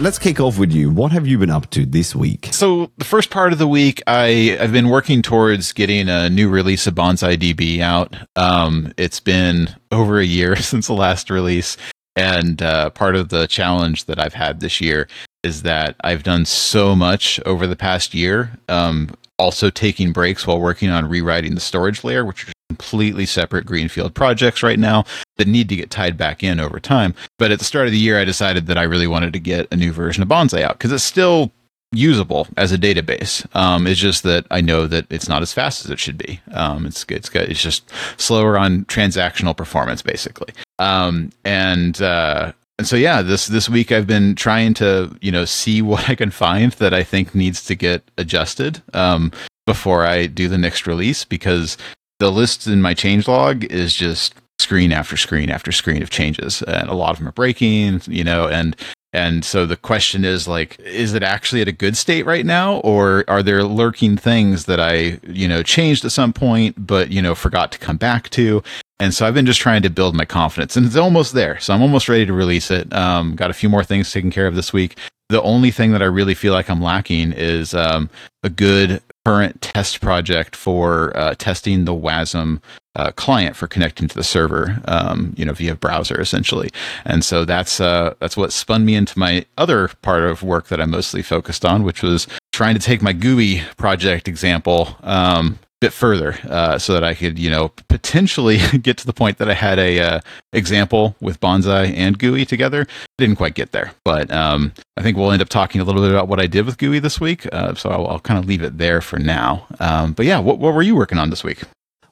let's kick off with you. What have you been up to this week? So the first part of the week, I I've been working towards getting a new release of BonsaiDb out. Um, it's been over a year since the last release, and uh, part of the challenge that I've had this year is that I've done so much over the past year. Um, also taking breaks while working on rewriting the storage layer, which completely separate greenfield projects right now that need to get tied back in over time. But at the start of the year, I decided that I really wanted to get a new version of Bonsai out because it's still usable as a database. Um, it's just that I know that it's not as fast as it should be. Um, it's it's it's just slower on transactional performance, basically. Um, and uh, and so yeah, this this week I've been trying to you know see what I can find that I think needs to get adjusted um, before I do the next release because the list in my change log is just screen after screen after screen of changes and a lot of them are breaking you know and and so the question is like is it actually at a good state right now or are there lurking things that i you know changed at some point but you know forgot to come back to and so I've been just trying to build my confidence and it's almost there. So I'm almost ready to release it. Um, got a few more things taken care of this week. The only thing that I really feel like I'm lacking is um, a good current test project for uh, testing the WASM uh, client for connecting to the server, um, you know, via browser essentially. And so that's uh, that's what spun me into my other part of work that I'm mostly focused on, which was trying to take my Gooey project example um, bit further uh, so that I could, you know, potentially get to the point that I had a uh, example with Bonsai and Gooey together. Didn't quite get there, but um, I think we'll end up talking a little bit about what I did with Gooey this week. Uh, so I'll, I'll, kind of leave it there for now. Um, but yeah, what, what were you working on this week?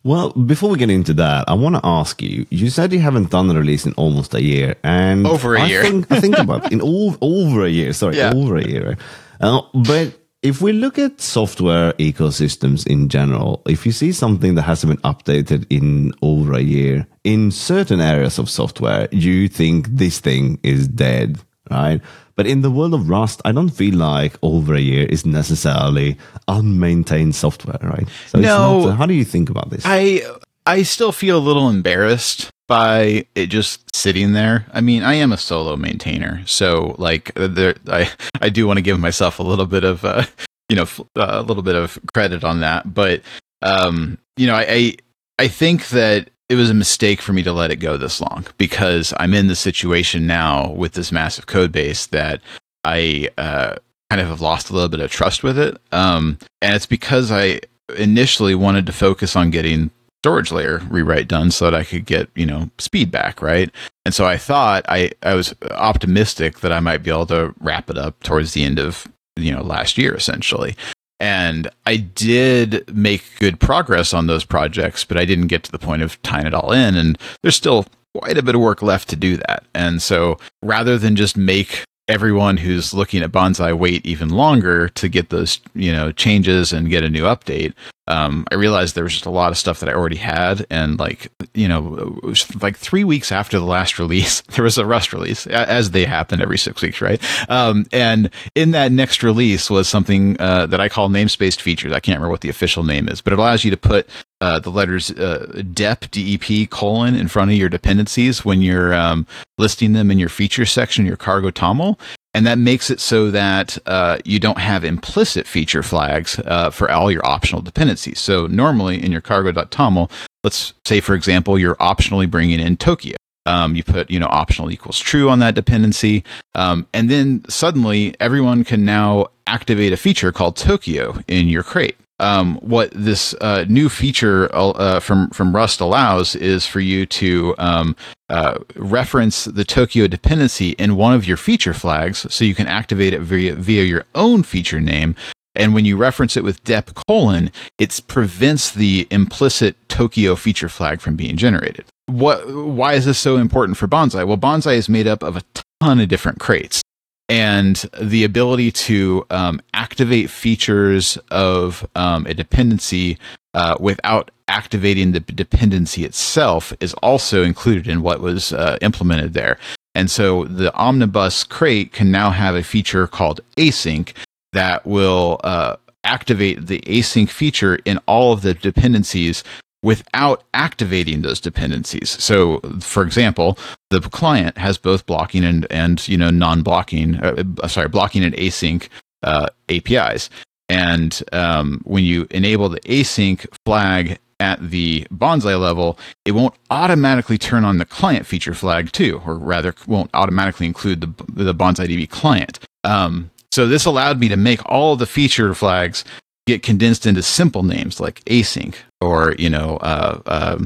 Well, before we get into that, I want to ask you. You said you haven't done a release in almost a year, and over a I year. Think, I think about in all, over a year. Sorry, yeah. over a year. Uh, but if we look at software ecosystems in general, if you see something that hasn't been updated in over a year in certain areas of software, you think this thing is dead, right? But in the world of Rust, I don't feel like over a year is necessarily unmaintained software, right? So no, not, uh, how do you think about this? I I still feel a little embarrassed by it just sitting there. I mean, I am a solo maintainer, so like there, I I do want to give myself a little bit of uh, you know uh, a little bit of credit on that, but um, you know, I, I I think that it was a mistake for me to let it go this long because I'm in the situation now with this massive code base that I uh, kind of have lost a little bit of trust with it, um, and it's because I initially wanted to focus on getting storage layer rewrite done so that I could get, you know, speed back, right? And so I thought I, I was optimistic that I might be able to wrap it up towards the end of, you know, last year essentially. And I did make good progress on those projects, but I didn't get to the point of tying it all in. And there's still quite a bit of work left to do that. And so rather than just make everyone who's looking at bonsai wait even longer to get those you know changes and get a new update um, i realized there was just a lot of stuff that i already had and like you know like three weeks after the last release there was a rust release as they happen every six weeks right? Um, and in that next release was something uh, that i call namespaced features. I can't remember what the official name is but it allows you to put uh, the letters uh, dep dep colon in front of your dependencies when you're um, listing them in your feature section your cargo toml and that makes it so that uh, you don't have implicit feature flags uh, for all your optional dependencies. So normally in your cargo.toml, let's say for example you're optionally bringing in Tokio. Um, you put you know optional equals true on that dependency, um, and then suddenly everyone can now activate a feature called Tokio in your crate um, what this uh, new feature uh, from from Rust allows is for you to um, uh, reference the Tokio dependency in one of your feature flags, so you can activate it via via your own feature name. And when you reference it with dep colon, it prevents the implicit Tokio feature flag from being generated. What? Why is this so important for Bonsai? Well, Bonsai is made up of a ton of different crates and the ability to um, activate features of um, a dependency uh, without activating the dependency itself is also included in what was uh, implemented there. And so the Omnibus crate can now have a feature called async that will uh, activate the async feature in all of the dependencies without activating those dependencies. So, for example, the client has both blocking and, and you know, non-blocking, uh, uh sorry, blocking and async uh, APIs. And um, when you enable the async flag at the bonsai level, it won't automatically turn on the client feature flag too, or rather, won't automatically include the the BonsaiDb client. Um, so this allowed me to make all the feature flags get condensed into simple names like async or you know uh, uh,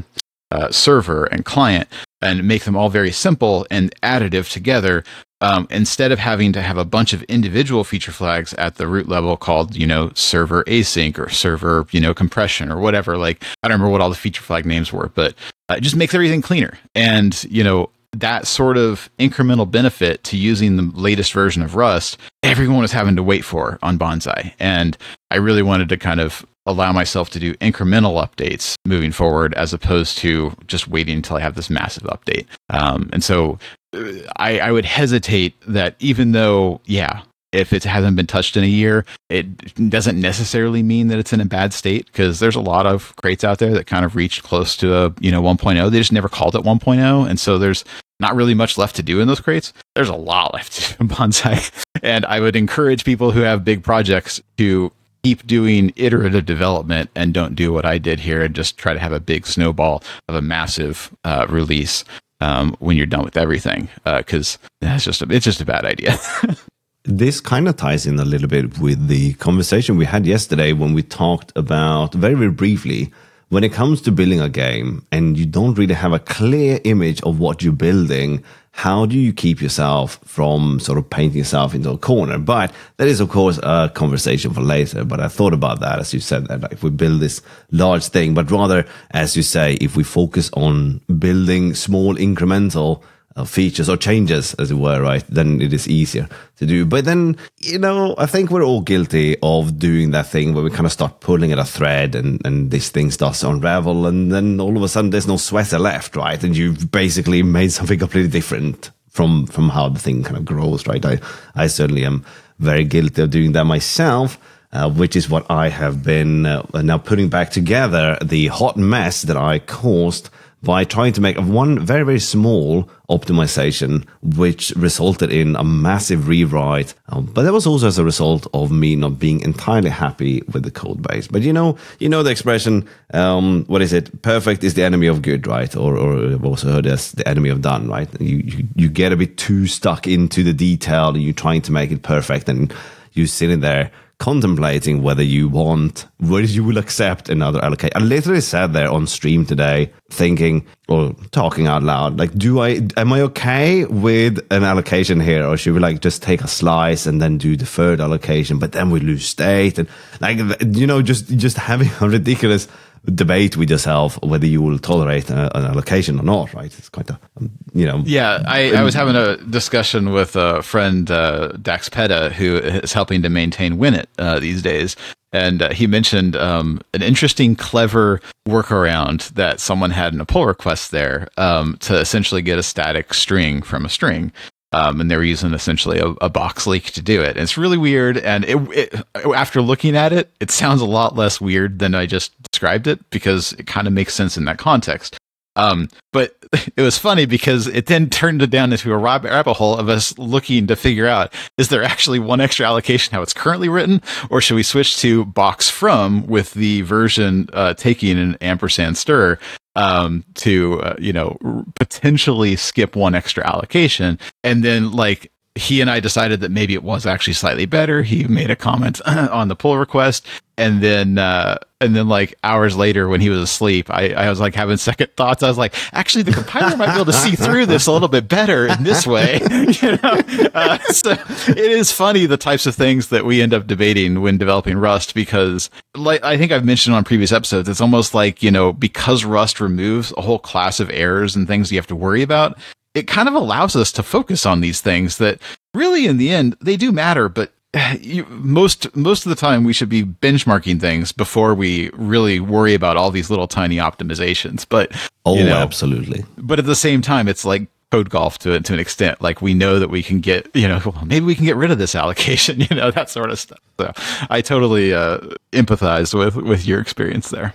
uh, server and client, and make them all very simple and additive together. Um, instead of having to have a bunch of individual feature flags at the root level called, you know, server async or server, you know, compression or whatever. Like, I don't remember what all the feature flag names were, but uh, it just makes everything cleaner. And, you know, that sort of incremental benefit to using the latest version of Rust, everyone was having to wait for on Bonsai. And I really wanted to kind of allow myself to do incremental updates moving forward as opposed to just waiting until I have this massive update. Um, and so uh, I, I would hesitate that even though, yeah, if it hasn't been touched in a year, it doesn't necessarily mean that it's in a bad state because there's a lot of crates out there that kind of reached close to a you know 1.0. They just never called it 1.0, and so there's not really much left to do in those crates. There's a lot left to do in bonsai, and I would encourage people who have big projects to keep doing iterative development and don't do what I did here and just try to have a big snowball of a massive uh, release um, when you're done with everything because uh, that's just a, it's just a bad idea. this kind of ties in a little bit with the conversation we had yesterday when we talked about very very briefly when it comes to building a game and you don't really have a clear image of what you're building how do you keep yourself from sort of painting yourself into a corner? But that is, of course, a conversation for later. But I thought about that, as you said, that if we build this large thing, but rather, as you say, if we focus on building small incremental features or changes, as it were, right? Then it is easier to do. But then, you know, I think we're all guilty of doing that thing where we kind of start pulling at a thread and, and this thing starts to unravel. And then all of a sudden there's no sweater left, right? And you've basically made something completely different from, from how the thing kind of grows, right? I, I certainly am very guilty of doing that myself. Uh, which is what I have been uh, now putting back together the hot mess that I caused by trying to make one very, very small optimization, which resulted in a massive rewrite. Um, but that was also as a result of me not being entirely happy with the code base. But you know, you know the expression, um, what is it? Perfect is the enemy of good, right? Or, or also heard as the enemy of done, right? You, you, you get a bit too stuck into the detail and you're trying to make it perfect and you're sitting there contemplating whether you want, whether you will accept another allocation. I literally sat there on stream today thinking or talking out loud, like, do I, am I okay with an allocation here? Or should we like just take a slice and then do the third allocation, but then we lose state and like, you know, just, just having a ridiculous debate with yourself whether you will tolerate a, an allocation or not, right? It's quite a, um, you know. Yeah, I, I was having a discussion with a friend, uh, Daxpedda, who is helping to maintain Winit uh, these days. And uh, he mentioned um, an interesting, clever workaround that someone had in a pull request there um, to essentially get a static string from a string. Um, and they were using essentially a, a, box leak to do it. And it's really weird. And it, it, after looking at it, it sounds a lot less weird than I just described it because it kind of makes sense in that context. Um, but it was funny because it then turned it down into a rabbit hole of us looking to figure out is there actually one extra allocation how it's currently written, or should we switch to box from with the version uh, taking an ampersand str um, to uh, you know potentially skip one extra allocation, and then like he and I decided that maybe it was actually slightly better. He made a comment on the pull request, and then uh, and then like hours later when he was asleep, I, I was like having second thoughts. I was like, actually, the compiler might be able to see through this a little bit better in this way. you know, uh, so it is funny the types of things that we end up debating when developing Rust because, like I think I've mentioned on previous episodes, it's almost like you know because Rust removes a whole class of errors and things you have to worry about it kind of allows us to focus on these things that really in the end they do matter but you, most most of the time we should be benchmarking things before we really worry about all these little tiny optimizations but oh you know, absolutely. but at the same time it's like code golf to to an extent. Like we know that we can get you know well, maybe we can get rid of this allocation you know that sort of stuff. So i totally uh, empathize with with your experience there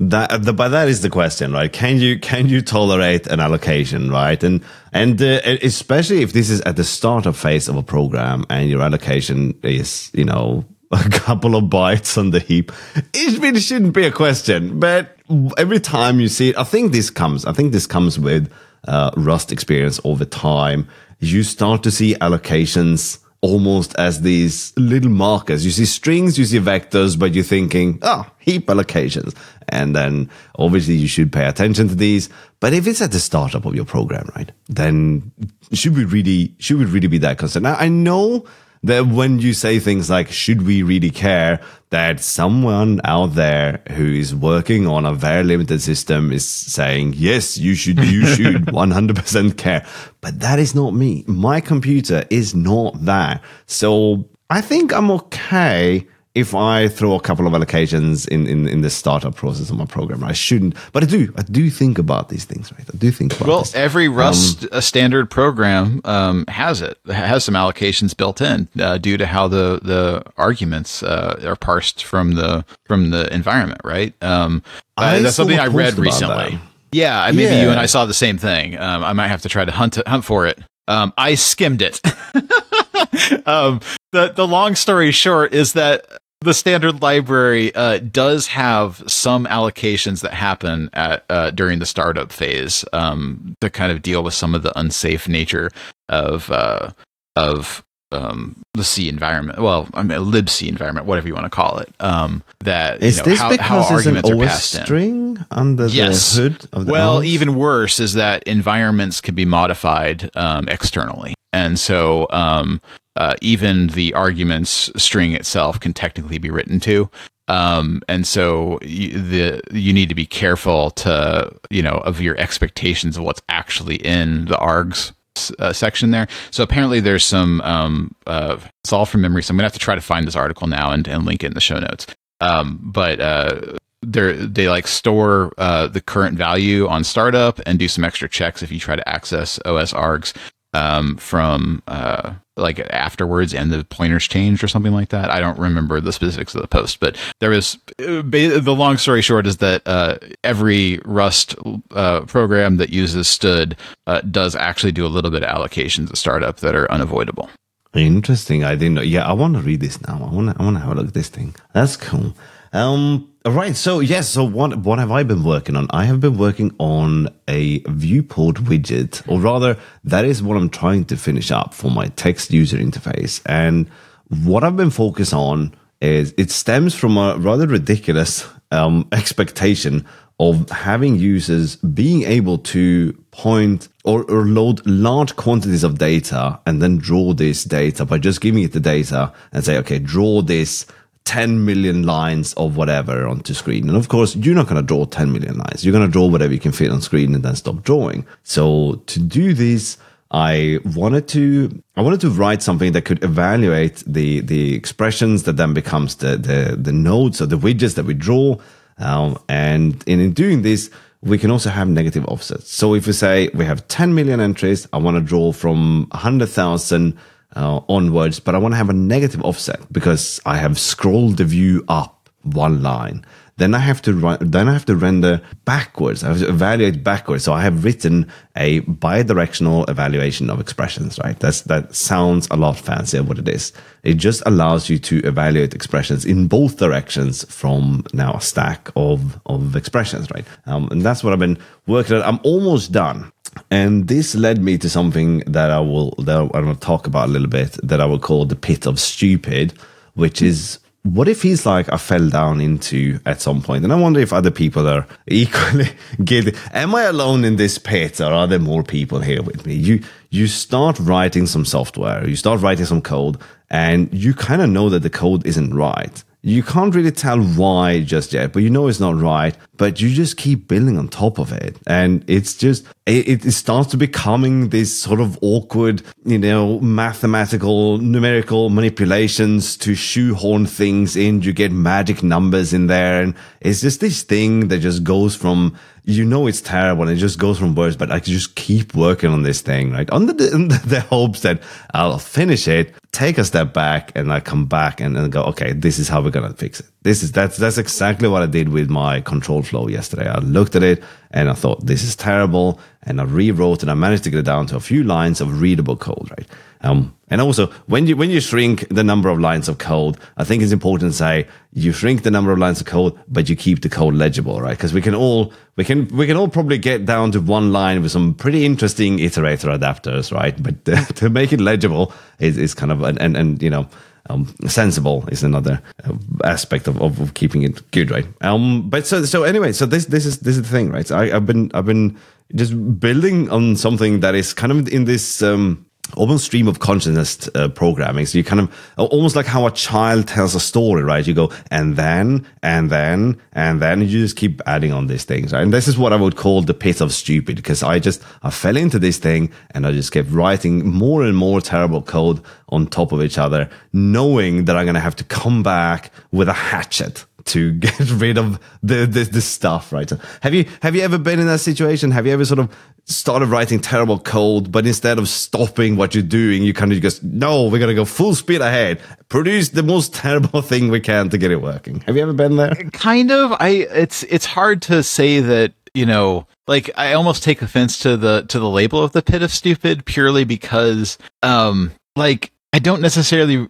that the, but that is the question, right? Can you can you tolerate an allocation, right? And and uh, especially if this is at the startup phase of a program and your allocation is, you know, a couple of bytes on the heap, it really shouldn't be a question. But every time you see it, I think this comes. I think this comes with uh, Rust experience over time. You start to see allocations almost as these little markers. You see strings, you see vectors, but you're thinking, oh, heap allocations. And then obviously you should pay attention to these. But if it's at the startup of your program, right, then should we really, should we really be that concerned? Now, I know that when you say things like, should we really care that someone out there who is working on a very limited system is saying, yes, you should, you should 100% care. But that is not me. My computer is not that. So I think I'm okay if I throw a couple of allocations in, in, in the startup process of my program, I shouldn't, but I do. I do think about these things, right? I do think about. Well, this. every um, Rust um, standard program um, has it. Has some allocations built in uh, due to how the the arguments uh, are parsed from the from the environment, right? Um, uh, that's something I read recently. Yeah, maybe yeah. you and I saw the same thing. Um, I might have to try to hunt hunt for it. Um, I skimmed it. um, the the long story short is that the standard library uh, does have some allocations that happen at uh, during the startup phase um, to kind of deal with some of the unsafe nature of uh, of um, the C environment. Well, I mean, libc environment, whatever you want to call it. Um, that is you know, this how, because how arguments an OS string under yes. the hood of the Well, even worse is that environments can be modified um, externally, and so um, uh, even the arguments string itself can technically be written to. Um, and so you, the you need to be careful to you know of your expectations of what's actually in the args uh, section there. So apparently there's some um, uh, it's all from memory. So I'm gonna have to try to find this article now and, and link it in the show notes. Um, but uh, they they like store uh, the current value on startup and do some extra checks if you try to access OS args um, from uh, like afterwards and the pointers changed or something like that. I don't remember the specifics of the post, but there was the long story short is that uh, every Rust uh, program that uses std uh, does actually do a little bit of allocations at startup that are unavoidable. Interesting. I didn't know. Yeah, I want to read this now. I want to. I want to have a look at this thing. That's cool. Um, right. So yes. So what what have I been working on? I have been working on a viewport widget, or rather, that is what I'm trying to finish up for my text user interface. And what I've been focused on is it stems from a rather ridiculous um, expectation of having users being able to point or, or, load large quantities of data and then draw this data by just giving it the data and say, okay, draw this 10 million lines of whatever onto screen. And of course, you're not going to draw 10 million lines. You're going to draw whatever you can fit on screen and then stop drawing. So to do this, I wanted to I wanted to write something that could evaluate the the expressions that then becomes the the, the nodes or the widgets that we draw. Um, and in, in doing this, we can also have negative offsets. So if we say we have 10 million entries, I want to draw from 100,000 uh, onwards, but I want to have a negative offset because I have scrolled the view up one line. Then I have to run, then I have to render backwards. I have to evaluate backwards. So I have written a bidirectional evaluation of expressions. Right? That's that sounds a lot fancier. What it is, it just allows you to evaluate expressions in both directions from now a stack of of expressions. Right? Um, and that's what I've been working on. I'm almost done. And this led me to something that I will that I'm going to talk about a little bit that I will call the pit of stupid, which is what if he's like I fell down into at some point, and I wonder if other people are equally guilty. Am I alone in this pit, or are there more people here with me? You you start writing some software, you start writing some code, and you kind of know that the code isn't right. You can't really tell why just yet, but you know it's not right. But you just keep building on top of it, and it's just it, it starts to becoming this sort of awkward, you know, mathematical numerical manipulations to shoehorn things in. You get magic numbers in there, and it's just this thing that just goes from you know it's terrible and it just goes from worse, but I just keep working on this thing, right? Under the, under the hopes that I'll finish it, take a step back, and I come back and then go, okay, this is how we're gonna fix it. This is that's that's exactly what I did with my control flow yesterday. I looked at it and I thought this is terrible, and I rewrote and I managed to get it down to a few lines of readable code, right? Um, and also, when you when you shrink the number of lines of code, I think it's important to say you shrink the number of lines of code, but you keep the code legible, right? Because we can all we can we can all probably get down to one line with some pretty interesting iterator adapters, right? But uh, to make it legible is, is kind of and and, and you know. Um, sensible is another uh, aspect of, of, of, keeping it good, right? Um, but so so anyway, so this this is this is the thing, right? So I, have been I've been just building on something that is kind of in this um, almost stream of consciousness uh, programming. So you kind of almost like how a child tells a story, right? You go and then and then and then and you just keep adding on these things. Right? And this is what I would call the pit of stupid because I just I fell into this thing and I just kept writing more and more terrible code on top of each other, knowing that I'm going to have to come back with a hatchet to get rid of the, the, the stuff, right? Have you have you ever been in that situation? Have you ever sort of started writing terrible code, but instead of stopping what you're doing, you kind of just no, we're gonna go full speed ahead, produce the most terrible thing we can to get it working. Have you ever been there? Kind of. I it's it's hard to say that you know like I almost take offense to the to the label of the pit of stupid purely because um like I don't necessarily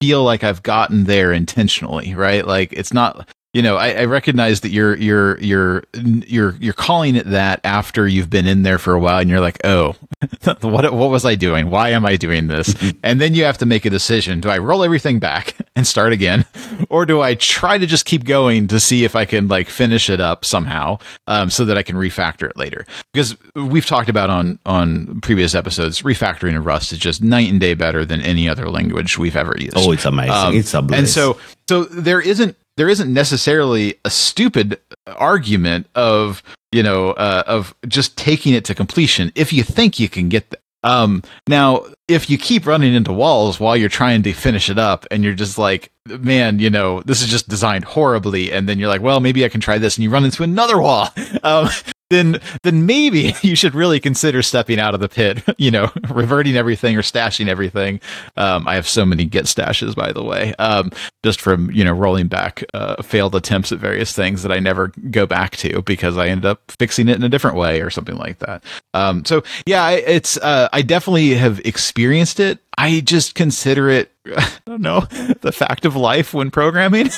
feel like I've gotten there intentionally, right? Like it's not you know, I, I, recognize that you're you're you're you're you're calling it that after you've been in there for a while, and you're like, oh, what what was I doing? Why am I doing this? and then you have to make a decision: do I roll everything back and start again, or do I try to just keep going to see if I can like finish it up somehow, um, so that I can refactor it later? Because we've talked about on on previous episodes, refactoring in Rust is just night and day better than any other language we've ever used. Oh, it's amazing! Um, it's a bliss. And so so there isn't there isn't necessarily a stupid argument of you know uh, of just taking it to completion if you think you can get there. Um, now, if you keep running into walls while you're trying to finish it up, and you're just like, man, you know, this is just designed horribly, and then you're like, well, maybe I can try this, and you run into another wall. Um, then then maybe you should really consider stepping out of the pit. You know, reverting everything or stashing everything. Um, I have so many git stashes, by the way, um, just from you know rolling back uh, failed attempts at various things that I never go back to because I ended up fixing it in a different way or something like that. Um, so yeah, it's uh, I definitely have experienced it. I just consider it I don't know the fact of life when programming.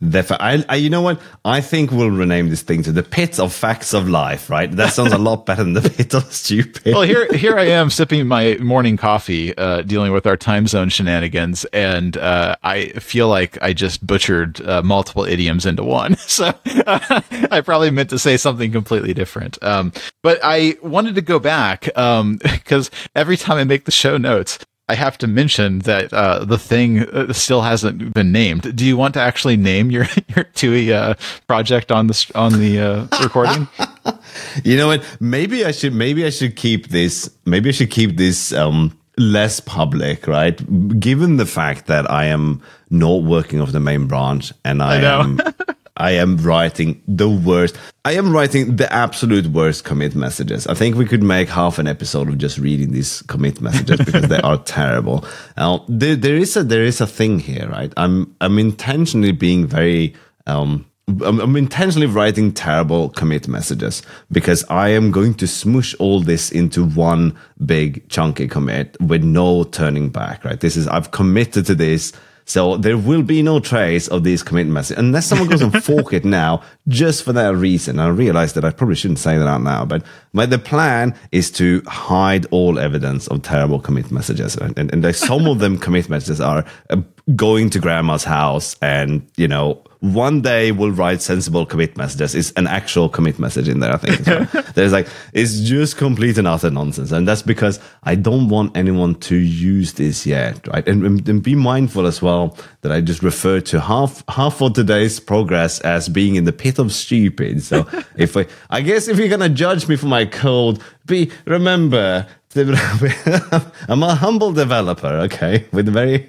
The, I, I, you know what? I think we'll rename this thing to the pit of facts of life. Right? That sounds a lot better than the pit of stupid. Well, here, here I am sipping my morning coffee, uh, dealing with our time zone shenanigans, and uh, I feel like I just butchered uh, multiple idioms into one. So I probably meant to say something completely different. Um, but I wanted to go back because um, every time I make the show notes, I have to mention that uh, the thing uh, still hasn't been named. Do you want to actually name your your TUI uh, project on the on the uh, recording? you know what? Maybe I should. Maybe I should keep this. Maybe I should keep this um, less public, right? Given the fact that I am not working off the main branch and I, I am I am writing the worst. I am writing the absolute worst commit messages. I think we could make half an episode of just reading these commit messages because they are terrible. Now, there, there is a there is a thing here, right? I'm I'm intentionally being very um I'm, I'm intentionally writing terrible commit messages because I am going to smush all this into one big chunky commit with no turning back, right? This is I've committed to this so there will be no trace of these commit messages unless someone goes and fork it now, just for that reason. I realize that I probably shouldn't say that out now, but, but the plan is to hide all evidence of terrible commit messages. And, and, and some of them commit messages are going to grandma's house and, you know, one day we'll write sensible commit messages is an actual commit message in there, I think. So there's like, it's just complete and utter nonsense. And that's because I don't want anyone to use this yet, right? And, and be mindful as well that I just refer to half, half of today's progress as being in the pit of stupid. So if I, I guess if you're to judge me for my code, be, remember I'm a humble developer, okay, with very,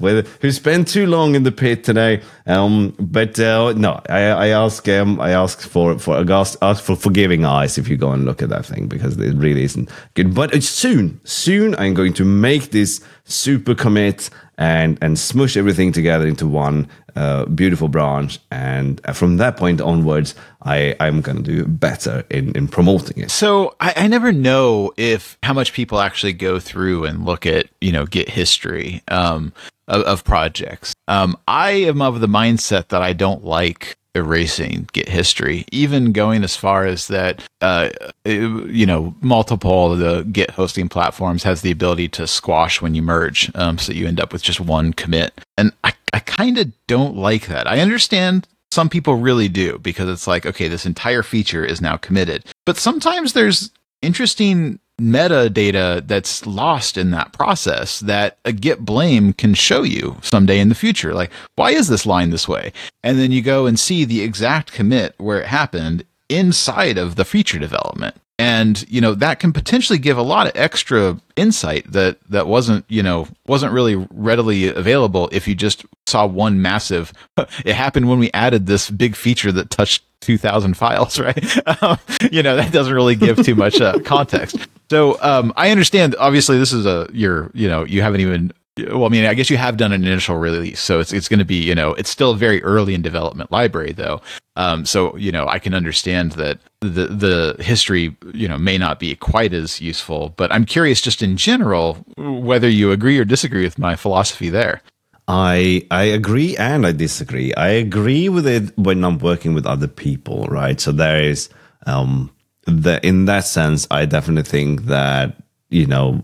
with who spent too long in the pit today. Um, but uh, no, I, I ask, um, I ask for for ask, ask for forgiving eyes if you go and look at that thing because it really isn't good. But soon, soon, I'm going to make this super commit and and smush everything together into one uh, beautiful branch. And from that point onwards, I I'm going to do better in in promoting it. So I, I, never know if how much people actually go through and look at you know Git history. Um, of, of projects. Um, I am of the mindset that I don't like erasing Git history, even going as far as that, uh, you know, multiple of the Git hosting platforms has the ability to squash when you merge. Um, so you end up with just one commit. And I, I kind of don't like that. I understand some people really do because it's like, okay, this entire feature is now committed. But sometimes there's interesting metadata that's lost in that process that a git blame can show you someday in the future. Like, why is this line this way? And then you go and see the exact commit where it happened inside of the feature development. And, you know, that can potentially give a lot of extra insight that, that wasn't, you know, wasn't really readily available if you just saw one massive, it happened when we added this big feature that touched 2000 files, right? Um, you know, that doesn't really give too much uh, context. So um, I understand. Obviously, this is a you're you know you haven't even. Well, I mean, I guess you have done an initial release, so it's it's going to be you know it's still very early in development library though. Um, so you know I can understand that the the history you know may not be quite as useful, but I'm curious just in general whether you agree or disagree with my philosophy there. I I agree and I disagree. I agree with it when I'm working with other people, right? So there is um the, in that sense, I definitely think that you know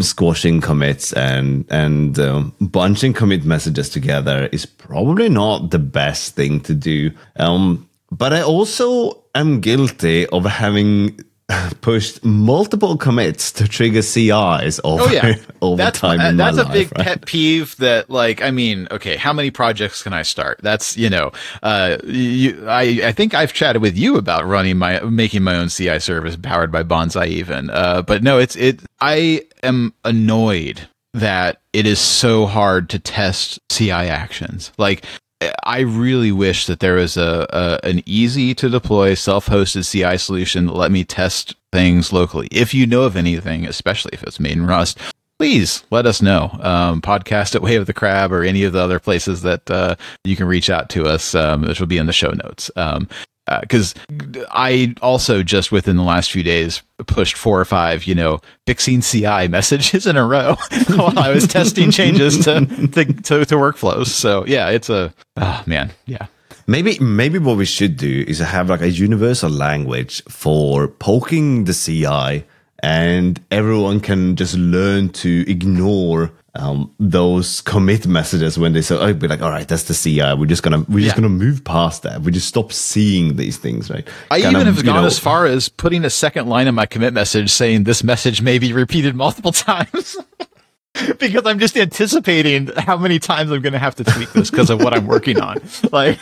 squashing commits and and um, bunching commit messages together is probably not the best thing to do. Um, but I also am guilty of having pushed multiple commits to trigger CIs over, oh, yeah. over that's, time. Uh, that's a life, big right? pet peeve that, like, I mean, okay, how many projects can I start? That's, you know, uh, you, I, I think I've chatted with you about running my, making my own CI service powered by Bonsai even. Uh, but no, it's, it, I am annoyed that it is so hard to test CI actions. Like, I really wish that there was a, a an easy to deploy self hosted CI solution that let me test things locally. If you know of anything, especially if it's made in Rust, please let us know. Um, podcast at Way of the Crab or any of the other places that uh, you can reach out to us, um, which will be in the show notes. Um, because uh, I also just within the last few days pushed four or five, you know, fixing CI messages in a row while I was testing changes to, to, to, to workflows. So yeah, it's a oh man, yeah. Maybe maybe what we should do is have like a universal language for poking the CI, and everyone can just learn to ignore um, those commit messages when they say, "Oh, be like, all right, that's the CI. We're just gonna we're just gonna move past that. We just stop seeing these things, right?" I kind even of, have gone know, as far as putting a second line in my commit message saying this message may be repeated multiple times. because I'm just anticipating how many times I'm going to have to tweak this because of what I'm working on. Like,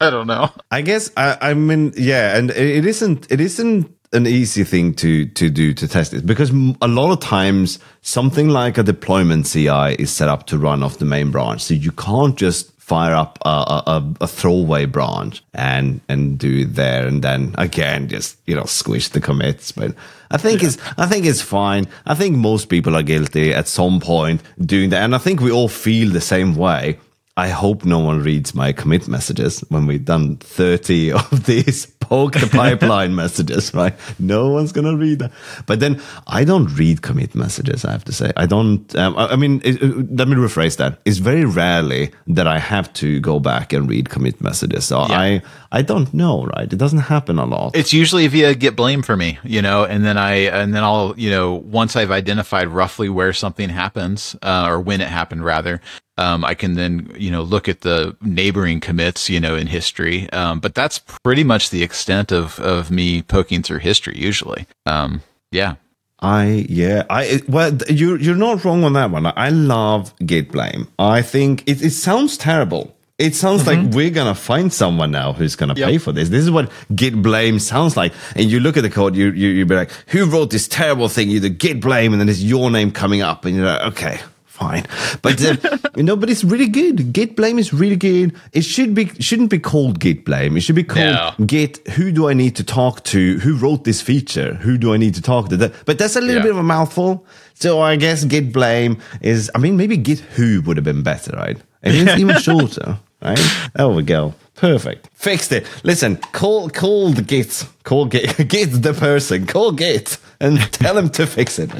I don't know. I guess I, I mean, yeah, and it isn't. It isn't an easy thing to to do to test it because a lot of times something like a deployment CI is set up to run off the main branch, so you can't just fire up a, a, a throwaway branch and and do there and then again just you know squish the commits. But I think yeah. it's I think it's fine. I think most people are guilty at some point doing that, and I think we all feel the same way I hope no one reads my commit messages when we've done 30 of these poke the pipeline messages, right? No one's to read that. But then I don't read commit messages, I have to say. I don't, um, I mean, it, it, let me rephrase that. It's very rarely that I have to go back and read commit messages. So yeah. I, I don't know, right? It doesn't happen a lot. It's usually via git blame for me, you know, and then I, and then I'll, you know, once I've identified roughly where something happens, uh, or when it happened rather, um, I can then, you know, look at the neighboring commits, you know, in history. Um, but that's pretty much the extent of, of me poking through history usually. Um, yeah. I yeah I well you're you're not wrong on that one. I love git blame. I think it, it sounds terrible. It sounds mm-hmm. like we're gonna find someone now who's gonna yep. pay for this. This is what git blame sounds like. And you look at the code, you you you be like, who wrote this terrible thing? You the git blame, and then it's your name coming up, and you're like, okay, fine. But uh, you know, but it's really good. Git blame is really good. It should be shouldn't be called git blame. It should be called no. git. Who do I need to talk to? Who wrote this feature? Who do I need to talk to? That, But that's a little yeah. bit of a mouthful. So I guess git blame is. I mean, maybe git who would have been better, right? And it's even shorter, right? There we go. Perfect. Fixed it. Listen, call call the git. Call git. Git the person. Call git and tell him to fix it.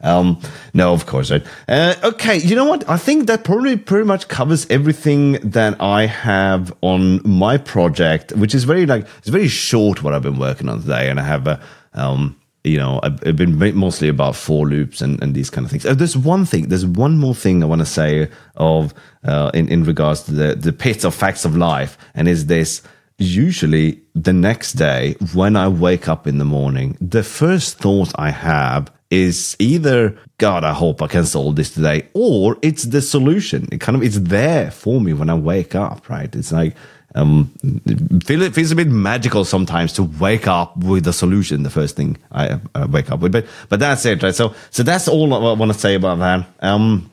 Um, no, of course, right. Uh, okay, you know what? I think that probably pretty much covers everything that I have on my project, which is very like it's very short what I've been working on today, and I have a um, you know, I've, I've, been mostly about for loops and, and these kind of things. Oh, there's one thing, there's one more thing I want to say of uh, in in regards to the the pits of facts of life, and is this usually the next day when I wake up in the morning, the first thought I have is either God, I hope I can solve this today, or it's the solution. It kind of it's there for me when I wake up, right? It's like um, it feels a bit magical sometimes to wake up with a solution. The first thing I, I wake up with, but but that's it, right? So so that's all I want to say about that. Um,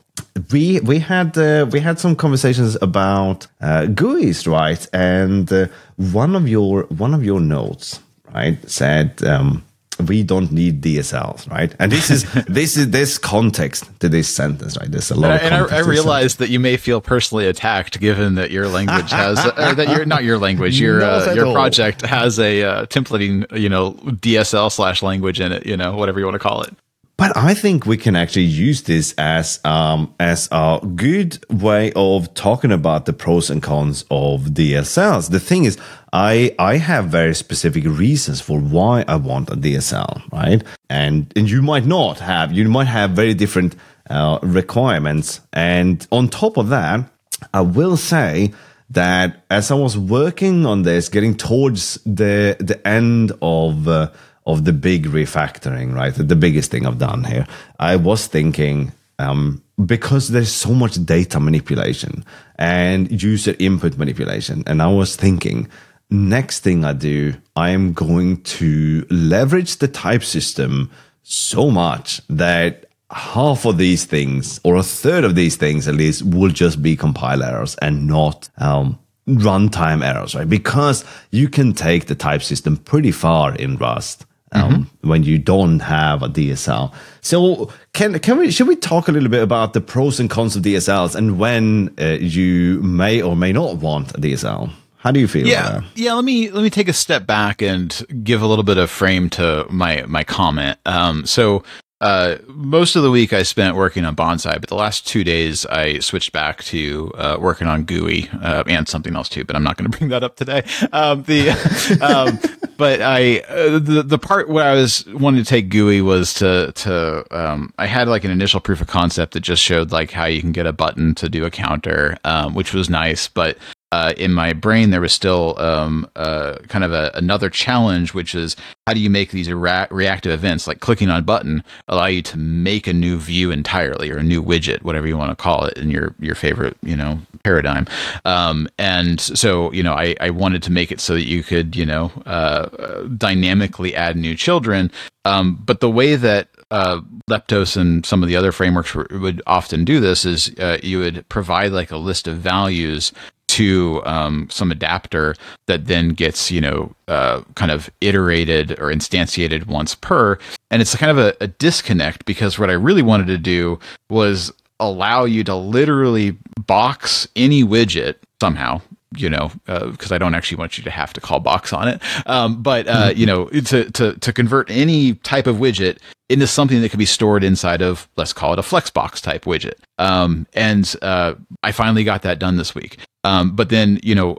we we had uh, we had some conversations about uh, GUIs, right? And uh, one of your one of your notes, right, said. Um, we don't need DSLs, right? And this is this is this context to this sentence, right? There's a lot. And, I, I realize that you may feel personally attacked, given that your language has uh, that your not your language, your uh, your project has a uh, templating, you know, DSL slash language in it, you know, whatever you want to call it. But I think we can actually use this as um, as a good way of talking about the pros and cons of DSLs. The thing is, I I have very specific reasons for why I want a DSL, right? And and you might not have. You might have very different uh, requirements. And on top of that, I will say that as I was working on this, getting towards the the end of uh, of the big refactoring, right? The biggest thing I've done here. I was thinking, um, because there's so much data manipulation and user input manipulation, and I was thinking, next thing I do, I am going to leverage the type system so much that half of these things, or a third of these things at least, will just be compile errors and not um, runtime errors, right? Because you can take the type system pretty far in Rust um, mm-hmm. when you don't have a DSL. So can can we should we talk a little bit about the pros and cons of DSLs and when uh, you may or may not want a DSL? How do you feel? Yeah, yeah. Let me let me take a step back and give a little bit of frame to my my comment. Um, so uh, most of the week I spent working on Bonsai, but the last two days I switched back to uh, working on Gooey uh, and something else too. But I'm not going to bring that up today. Um, the um, but I uh, the the part where I was wanting to take Gooey was to to um, I had like an initial proof of concept that just showed like how you can get a button to do a counter, um, which was nice. But uh, in my brain, there was still um, uh, kind of a, another challenge, which is how do you make these rea- reactive events, like clicking on a button, allow you to make a new view entirely or a new widget, whatever you want to call it in your your favorite you know paradigm. Um, and so you know, I, I wanted to make it so that you could you know uh, dynamically add new children. Um, but the way that uh, Leptos and some of the other frameworks would often do this is uh, you would provide like a list of values to um, some adapter that then gets you know uh, kind of iterated or instantiated once per. And it's kind of a, a disconnect because what i really wanted to do was allow you to literally box any widget somehow you know, because uh, I don't actually want you to have to call box on it. Um, but uh, mm-hmm. you know, to to to convert any type of widget into something that can be stored inside of, let's call it a Flexbox type widget. Um, and uh, I finally got that done this week. Um, but then, you know,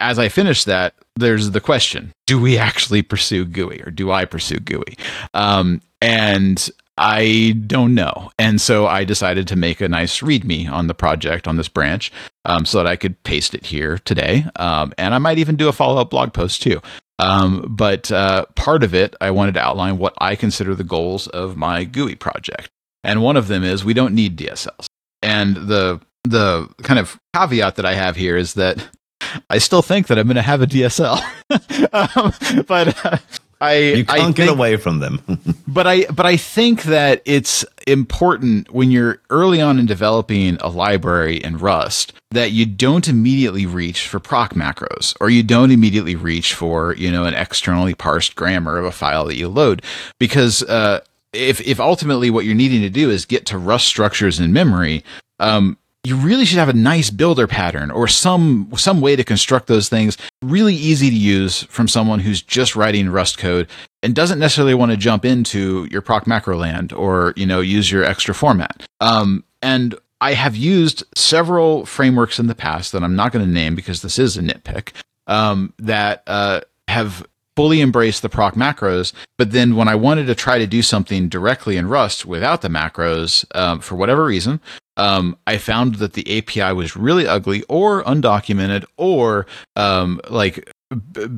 as I finish that, there's the question: Do we actually pursue Gooey, or do I pursue Gooey? Um, and I don't know. And so I decided to make a nice README on the project on this branch um, so that I could paste it here today. Um, and I might even do a follow up blog post too. Um, but uh, part of it, I wanted to outline what I consider the goals of my Gooey project. And one of them is we don't need DSLs. And the the kind of caveat that I have here is that I still think that I'm going to have a DSL, um, but uh, I you can't I get away from them. but I but I think that it's important when you're early on in developing a library in Rust that you don't immediately reach for proc macros or you don't immediately reach for, you know, an externally parsed grammar of a file that you load because, uh, if, if ultimately what you're needing to do is get to Rust structures in memory, um, you really should have a nice builder pattern or some some way to construct those things really easy to use from someone who's just writing Rust code and doesn't necessarily want to jump into your proc macro land or you know use your extra format. Um, and I have used several frameworks in the past that I'm not going to name because this is a nitpick um, that uh, have fully embraced the proc macros. But then when I wanted to try to do something directly in Rust without the macros, um, for whatever reason, um, I found that the API was really ugly or undocumented or um, like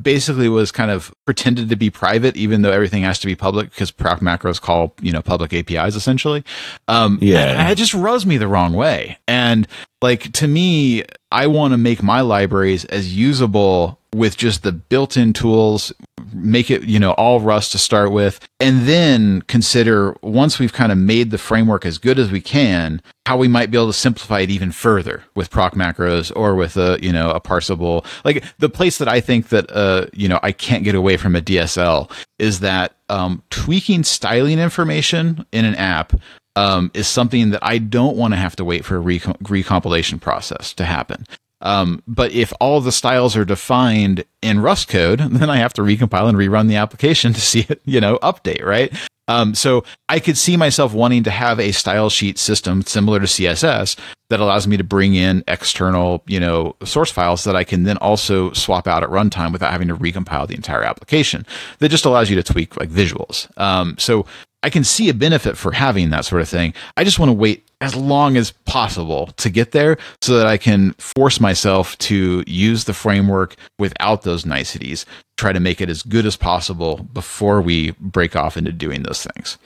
basically was kind of pretended to be private, even though everything has to be public because proc macros call you know public APIs essentially. Um, yeah, it just rubs me the wrong way. And like to me, I want to make my libraries as usable with just the built-in tools make it you know all rust to start with and then consider once we've kind of made the framework as good as we can how we might be able to simplify it even further with proc macros or with a you know a parsable like the place that i think that uh you know i can't get away from a dsl is that um, tweaking styling information in an app um, is something that I don't want to have to wait for a recom- recompilation process to happen. Um, but if all the styles are defined in Rust code, then I have to recompile and rerun the application to see it, you know, update, right? Um, so I could see myself wanting to have a style sheet system similar to CSS that allows me to bring in external, you know, source files that I can then also swap out at runtime without having to recompile the entire application. That just allows you to tweak like visuals. Um, so I can see a benefit for having that sort of thing. I just want to wait as long as possible to get there so that I can force myself to use the framework without those niceties, try to make it as good as possible before we break off into doing those things.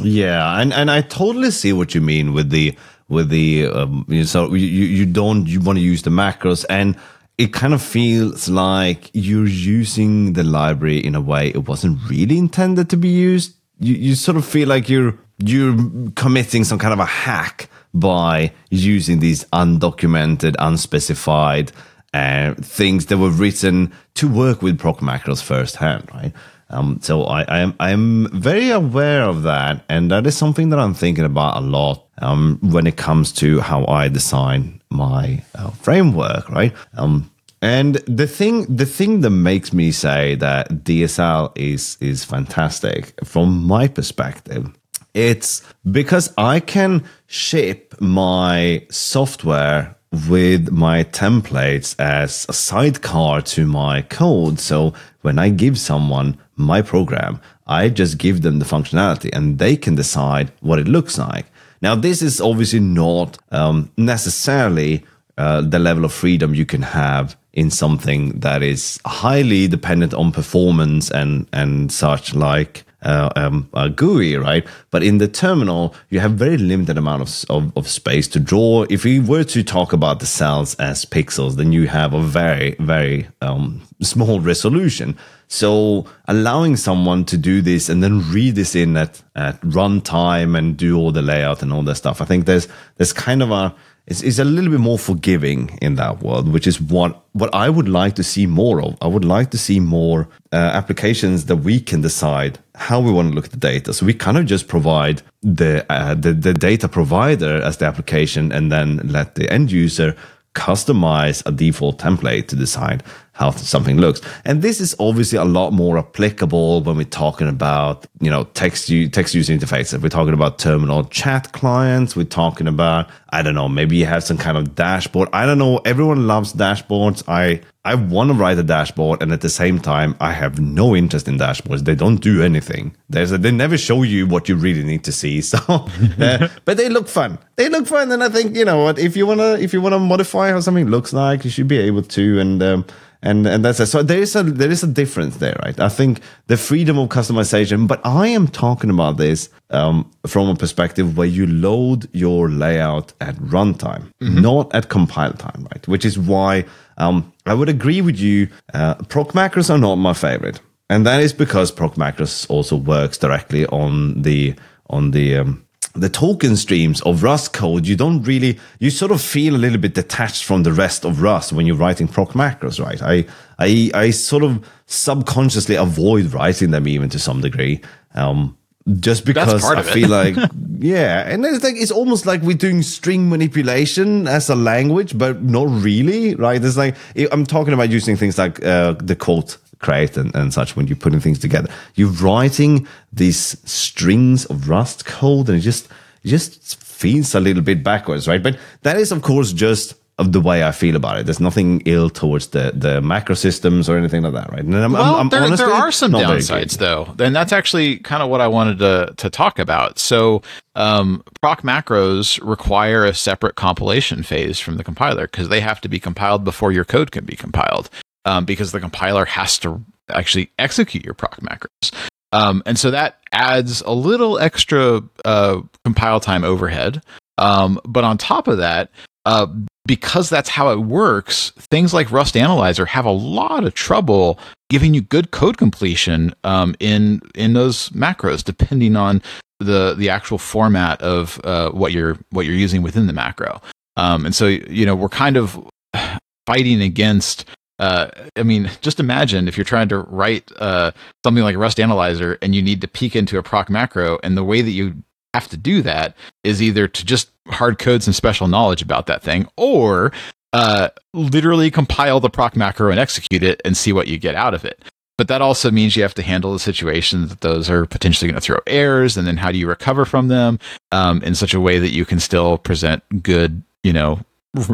Yeah, and, and I totally see what you mean with the with the um, you know, so you you don't you want to use the macros and it kind of feels like you're using the library in a way it wasn't really intended to be used. You you sort of feel like you're you're committing some kind of a hack by using these undocumented, unspecified uh, things that were written to work with proc macros firsthand, right? Um, so I, I, am I'm very aware of that, and that is something that I'm thinking about a lot um, when it comes to how I design my uh, framework, right? Um, and the thing the thing that makes me say that DSL is is fantastic from my perspective it's because I can ship my software with my templates as a sidecar to my code. So when I give someone my program, I just give them the functionality and they can decide what it looks like. Now, this is obviously not um, necessarily uh, the level of freedom you can have in something that is highly dependent on performance and and such like uh, um, a GUI, right? But in the terminal, you have very limited amount of, of, of, space to draw. If we were to talk about the cells as pixels, then you have a very, very um, small resolution. So allowing someone to do this and then read this in at, at runtime and do all the layout and all that stuff, I think there's there's kind of a is, is a little bit more forgiving in that world, which is what what I would like to see more of. I would like to see more uh, applications that we can decide how we want to look at the data. So we kind of just provide the, uh, the the data provider as the application, and then let the end user customize a default template to decide how something looks. And this is obviously a lot more applicable when we're talking about, you know, text text user interfaces. We're talking about terminal chat clients. We're talking about, I don't know, maybe you have some kind of dashboard. I don't know. Everyone loves dashboards. I I want to write a dashboard, and at the same time, I have no interest in dashboards. They don't do anything. There's a, they never show you what you really need to see. So, uh, but they look fun. They look fun, and I think you know what if you wanna if you wanna modify how something looks like, you should be able to. And um, and and that's it. so there is a there is a difference there, right? I think the freedom of customization, but I am talking about this um, from a perspective where you load your layout at runtime, mm-hmm. not at compile time, right? Which is why um, I would agree with you. Uh, proc macros are not my favorite, and that is because proc macros also works directly on the on the um, the token streams of Rust code, you don't really, you sort of feel a little bit detached from the rest of Rust when you're writing proc macros, right? I, I, I sort of subconsciously avoid writing them even to some degree. Um, just because I feel like, yeah, and it's like it's almost like we're doing string manipulation as a language, but not really, right? It's like I'm talking about using things like uh, the quote crate and, and such when you're putting things together. You're writing these strings of Rust code, and it just it just feels a little bit backwards, right? But that is, of course, just of the way I feel about it. There's nothing ill towards the the macro systems or anything like that, right? And I'm, well, I'm, I'm there, honestly, there are some downsides though, and that's actually kind of what I wanted to to talk about. So, um, proc macros require a separate compilation phase from the compiler because they have to be compiled before your code can be compiled, um, because the compiler has to actually execute your proc macros. Um, and so that adds a little extra uh, compile time overhead. Um, but on top of that, uh, because that's how it works, things like Rust Analyzer have a lot of trouble giving you good code completion um, in in those macros, depending on the the actual format of uh, what you're what you're using within the macro. Um, and so you know we're kind of fighting against. Uh, I mean, just imagine if you're trying to write uh, something like Rust Analyzer and you need to peek into a proc macro, and the way that you have to do that is either to just hard code some special knowledge about that thing or uh, literally compile the proc macro and execute it and see what you get out of it. But that also means you have to handle the situation that those are potentially going to throw errors, and then how do you recover from them um, in such a way that you can still present good, you know,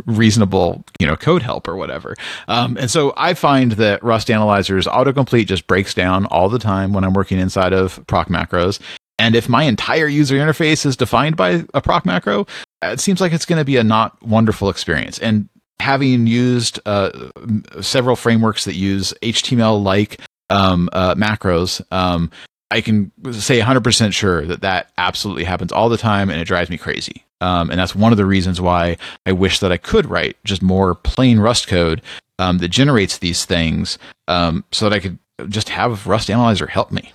reasonable, you know, code help or whatever. Um, and so I find that Rust Analyzer's autocomplete just breaks down all the time when I'm working inside of proc macros, and if my entire user interface is defined by a proc macro, it seems like it's going to be a not wonderful experience. And having used uh, several frameworks that use HTML like um, uh, macros, um, I can say 100% sure that that absolutely happens all the time and it drives me crazy. Um, and that's one of the reasons why I wish that I could write just more plain Rust code um, that generates these things um, so that I could just have Rust Analyzer help me.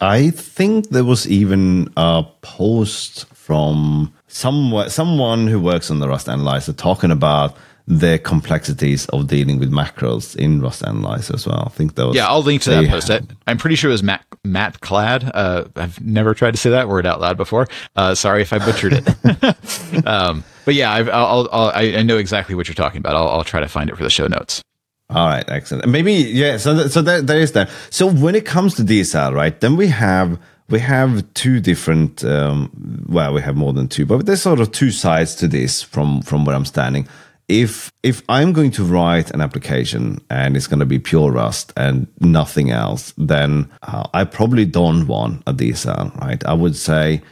I think there was even a post from someone someone who works on the Rust Analyzer talking about the complexities of dealing with macros in Rust Analyzer as well. I think that was yeah. I'll link to that post. I, am pretty sure it was Matt Matklad. Uh, I've never tried to say that word out loud before. Uh, sorry if I butchered it. um, but yeah, I've, I'll, I'll, i know exactly what you're talking about. I'll, I'll try to find it for the show notes. All right, excellent. Maybe yeah. So th- so there, there is that. So when it comes to DSL, right? Then we have we have two different. Um, well, we have more than two, but there's sort of two sides to this from from where I'm standing. If if I'm going to write an application and it's going to be pure Rust and nothing else, then uh, I probably don't want a DSL, right? I would say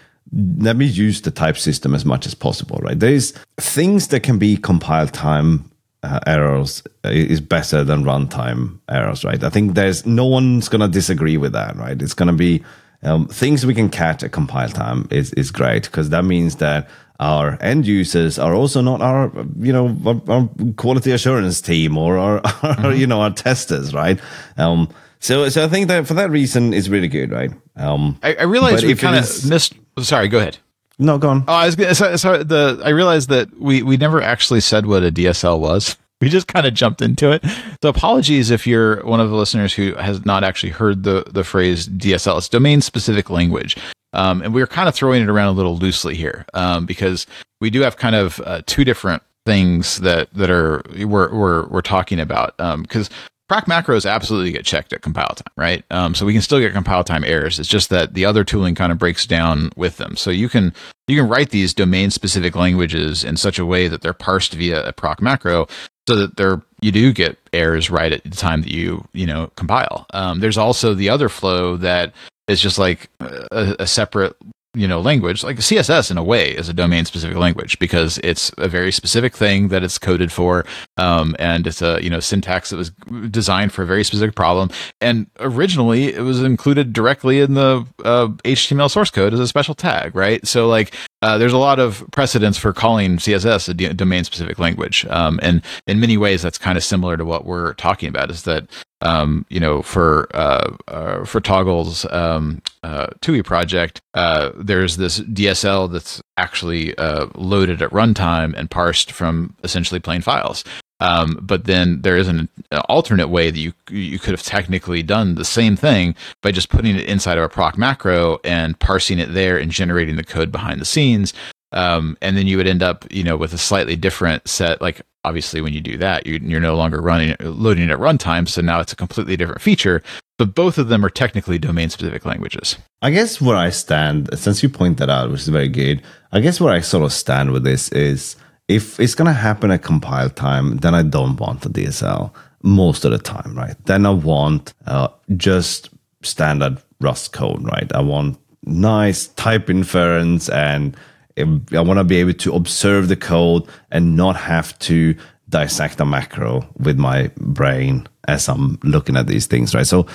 let me use the type system as much as possible, right? There's things that can be compile time uh, errors is better than runtime errors, right? I think there's no one's going to disagree with that, right? It's going to be um, things we can catch at compile time is is great because that means that our end users are also not our you know our, our quality assurance team or our, our mm-hmm. you know our testers, right? Um, so so I think that for that reason is really good, right? Um, I, I realize we kind of missed. Sorry, go ahead. No, go on. Oh, I was gonna, sorry, sorry, the I realized that we we never actually said what a DSL was. We just kind of jumped into it. So apologies if you're one of the listeners who has not actually heard the the phrase DSL. It's domain specific language. Um, and we're kind of throwing it around a little loosely here um, because we do have kind of uh, two different things that that are we're we're, we're talking about because um, proc macros absolutely get checked at compile time, right? Um, so we can still get compile time errors. It's just that the other tooling kind of breaks down with them. So you can you can write these domain specific languages in such a way that they're parsed via a proc macro, so that they're you do get errors right at the time that you you know compile. Um, there's also the other flow that is just like a, a separate you know language like css in a way is a domain specific language because it's a very specific thing that it's coded for um, and it's a you know syntax that was designed for a very specific problem. And originally it was included directly in the uh, html source code as a special tag right? So like uh, there's a lot of precedence for calling css a d- domain specific language um, and in many ways that's kind of similar to what we're talking about is that um, you know, for uh, uh, for toggles, um, uh, TUI project, uh, there's this DSL that's actually uh, loaded at runtime and parsed from essentially plain files. Um, but then there is an, an, alternate way that you you could have technically done the same thing by just putting it inside of a proc macro and parsing it there and generating the code behind the scenes. Um, and then you would end up, you know, with a slightly different set. Like obviously, when you do that, you, you're no longer running loading it at runtime, so now it's a completely different feature. But both of them are technically domain specific languages. I guess where I stand, since you point that out, which is very good. I guess where I sort of stand with this is if it's going to happen at compile time, then I don't want the DSL most of the time, right? Then I want uh, just standard Rust code, right? I want nice type inference and I want to be able to observe the code and not have to dissect a macro with my brain as I'm looking at these things, right? So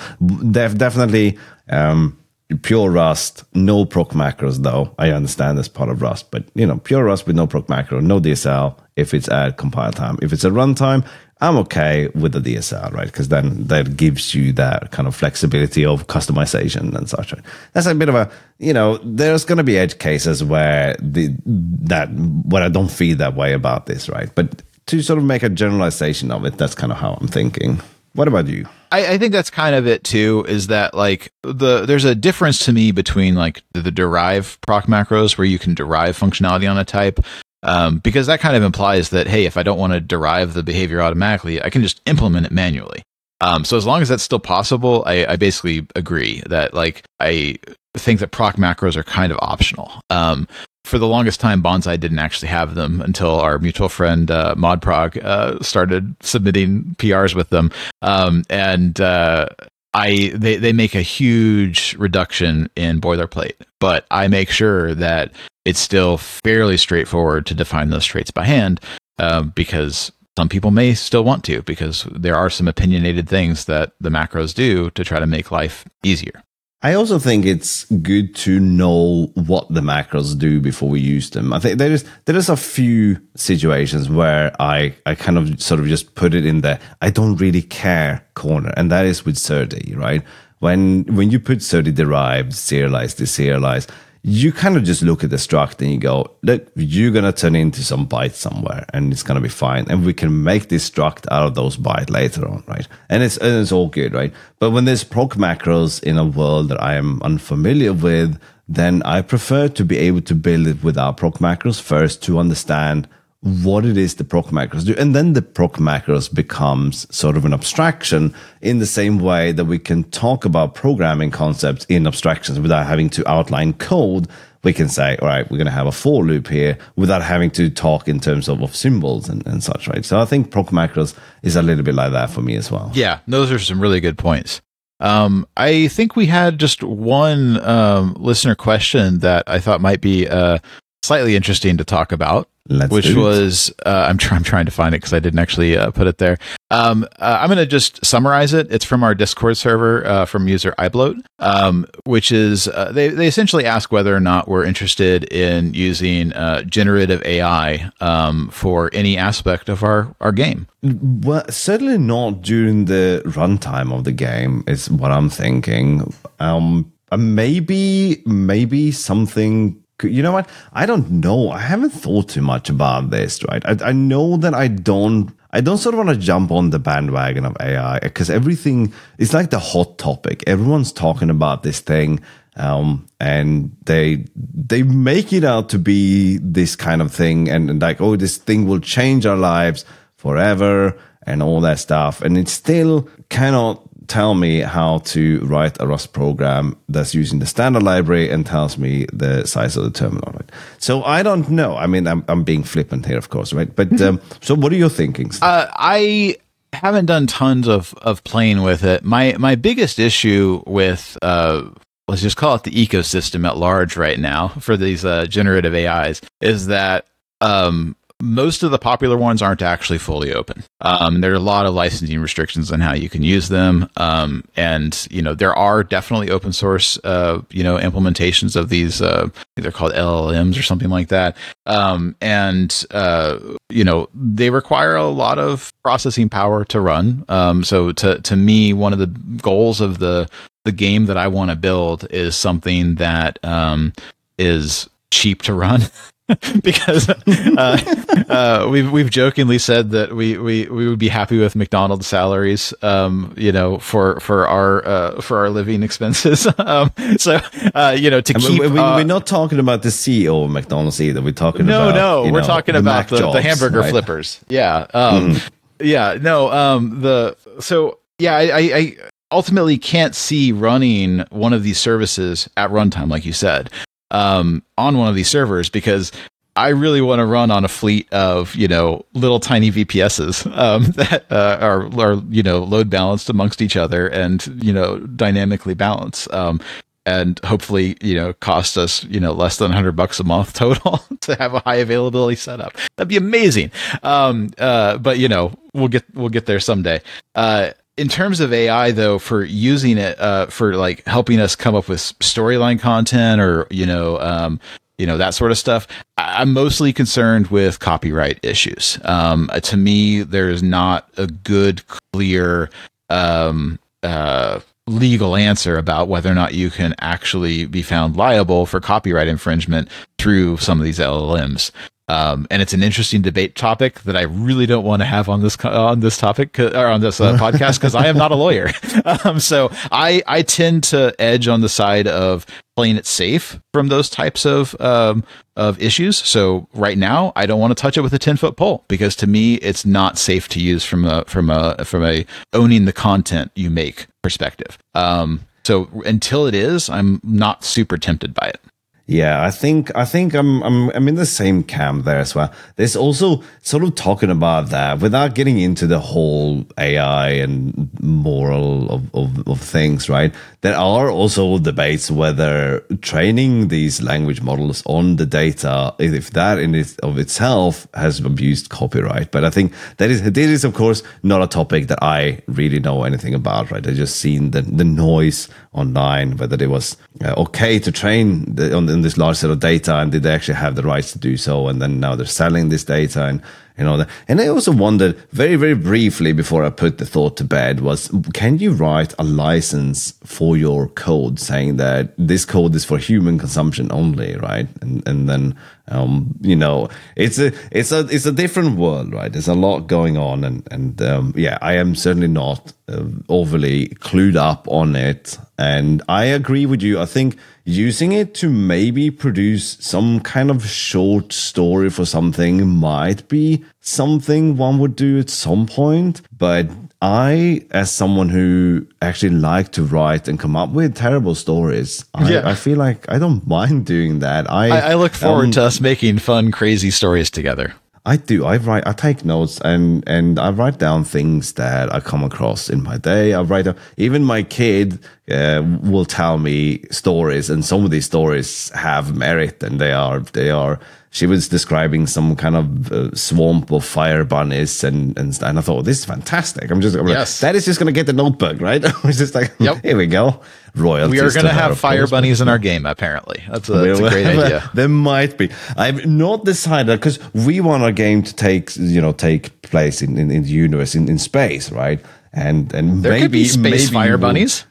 def- definitely um, pure Rust, no proc macros though. I understand that's part of Rust, but you know, pure Rust with no proc macro, no DSL if it's at compile time. If it's at runtime, I'm okay with the DSL, right? Because then that gives you that kind of flexibility of customization and such. That's a bit of a, you know, there's going to be edge cases where the that where I don't feel that way about this, right? But to sort of make a generalization of it, that's kind of how I'm thinking. What about you? I, I, think that's kind of it too. Is that like the there's a difference to me between like the derive proc macros where you can derive functionality on a type, um, because that kind of implies that hey, if I don't want to derive the behavior automatically, I can just implement it manually. Um, so as long as that's still possible, I, I basically agree that like I think that proc macros are kind of optional. Um, for the longest time, Bonsai didn't actually have them until our mutual friend uh, ModProg uh, started submitting PRs with them, um, and uh, I they they make a huge reduction in boilerplate, but I make sure that it's still fairly straightforward to define those traits by hand uh, because some people may still want to because there are some opinionated things that the macros do to try to make life easier. I also think it's good to know what the macros do before we use them. I think there is there is a few situations where I I kind of sort of just put it in the I don't really care corner, and that is with serde, right? When when you put serde derived, serialized, deserialized, you kind of just look at the struct and you go, look, you're going to turn into some byte somewhere and it's going to be fine. And we can make this struct out of those byte later on, right? And it's, and it's all good, right? But when there's proc macros in a world that I am unfamiliar with, then I prefer to be able to build it without proc macros first to understand what it is the proc macros do. And then the proc macros becomes sort of an abstraction in the same way that we can talk about programming concepts in abstractions without having to outline code. We can say, all right, we're going to have a for loop here without having to talk in terms of, of symbols and, and such, right? So I think proc macros is a little bit like that for me as well. Yeah, those are some really good points. Um, I think we had just one um, listener question that I thought might be uh, slightly interesting to talk about. Let's which was uh, I'm, try- I'm trying to find it because I didn't actually uh, put it there. Um, uh, I'm going to just summarize it. It's from our Discord server uh, from user iBloat, um, which is uh, they they essentially ask whether or not we're interested in using uh, generative AI um, for any aspect of our our game. Well, certainly not during the runtime of the game. Is what I'm thinking. Um, maybe maybe something you know what? I don't know. I haven't thought too much about this, right? I, I know that I don't. I don't sort of want to jump on the bandwagon of AI because everything is like the hot topic. Everyone's talking about this thing, um, and they they make it out to be this kind of thing, and, and like, oh, this thing will change our lives forever, and all that stuff. And it still cannot tell me how to write a Rust program that's using the standard library and tells me the size of the terminal. Right? So I don't know. I mean, I'm, I'm being flippant here, of course, right? But um, so, what are your thinkings? Uh, I haven't done tons of of playing with it. My my biggest issue with uh, let's just call it the ecosystem at large right now for these uh, generative AIs is that um, most of the popular ones aren't actually fully open. Um, there are a lot of licensing restrictions on how you can use them, um, and you know there are definitely open source, uh, you know, implementations of these. Uh, they're called LLMs or something like that, um, and uh, you know they require a lot of processing power to run. Um, so to to me, one of the goals of the the game that I want to build is something that um, is cheap to run. because uh, uh, we've we've jokingly said that we, we, we would be happy with McDonald's salaries, um, you know, for for our uh, for our living expenses. um, so uh, you know, to keep we, are uh, not talking about the CEO of McDonald's either. We're talking no, about no, we're know, talking the about the, jobs, the hamburger right? flippers. Yeah, um, Mm. yeah, no, um, the so yeah, I, I, I ultimately can't see running one of these services at runtime, like you said, um, on one of these servers because I really want to run on a fleet of you know little tiny VPSs um, that uh, are are you know load balanced amongst each other and you know dynamically balanced. Um, and hopefully, you know, cost us, you know, less than 100 bucks a month total to have a high availability setup. That'd be amazing. Um, uh, but you know, we'll get we'll get there someday. Uh, in terms of AI, though, for using it uh, for like helping us come up with storyline content or you know, um, you know that sort of stuff. I- I'm mostly concerned with copyright issues. Um, uh, to me, there's not a good, clear um, uh, legal answer about whether or not you can actually be found liable for copyright infringement through some of these LLMs. Um, and it's an interesting debate topic that I really don't want to have on this on this topic or on this uh, podcast because I am not a lawyer. um, so I I tend to edge on the side of playing it safe from those types of um, of issues. So right now, I don't want to touch it with a ten foot pole because to me, it's not safe to use from a from a from a owning the content you make perspective. Um, so until it is, I'm not super tempted by it. Yeah, I think I think I'm I'm I'm in the same camp there as well. There's also sort of talking about that without getting into the whole AI and moral of, of, of things, right? There are also debates whether training these language models on the data, if that in it of itself has abused copyright. But I think that is this is of course not a topic that I really know anything about, right? I just seen the the noise online whether it was uh, okay to train the, on, this large set of data and did they actually have the rights to do so and then now they're selling this data and you know and i also wondered very very briefly before i put the thought to bed was can you write a license for your code saying that this code is for human consumption only right? And and then um, you know it's a it's a it's a different world right? There's a lot going on and and um, yeah i am certainly not uh, overly clued up on it. And i agree with you. I think using it to maybe produce some kind of short story for something might be something one would do at some point but I, as someone who actually like to write and come up with terrible stories, I, Yeah. I feel like I don't mind doing that. I I, I look forward um, to us making fun, crazy stories together. I do. I write. I take notes and and I write down things that I come across in my day. I write. down- Even my kid uh, will tell me stories, and some of these stories have merit, and they are they are. She was describing some kind of uh, swamp of fire bunnies, and and, and I thought this is fantastic. I'm just I'm like, Yes. that is just going to get the notebook right. I was just like, Yep. here we go. Royalties. We are going to have fire course, but- bunnies in our game. Apparently, that's a, that's a great idea. There might be. I've not decided because we want our game to take you know take place in, in, in the universe in, in space, right? And and There maybe could be space maybe fire we'll- bunnies.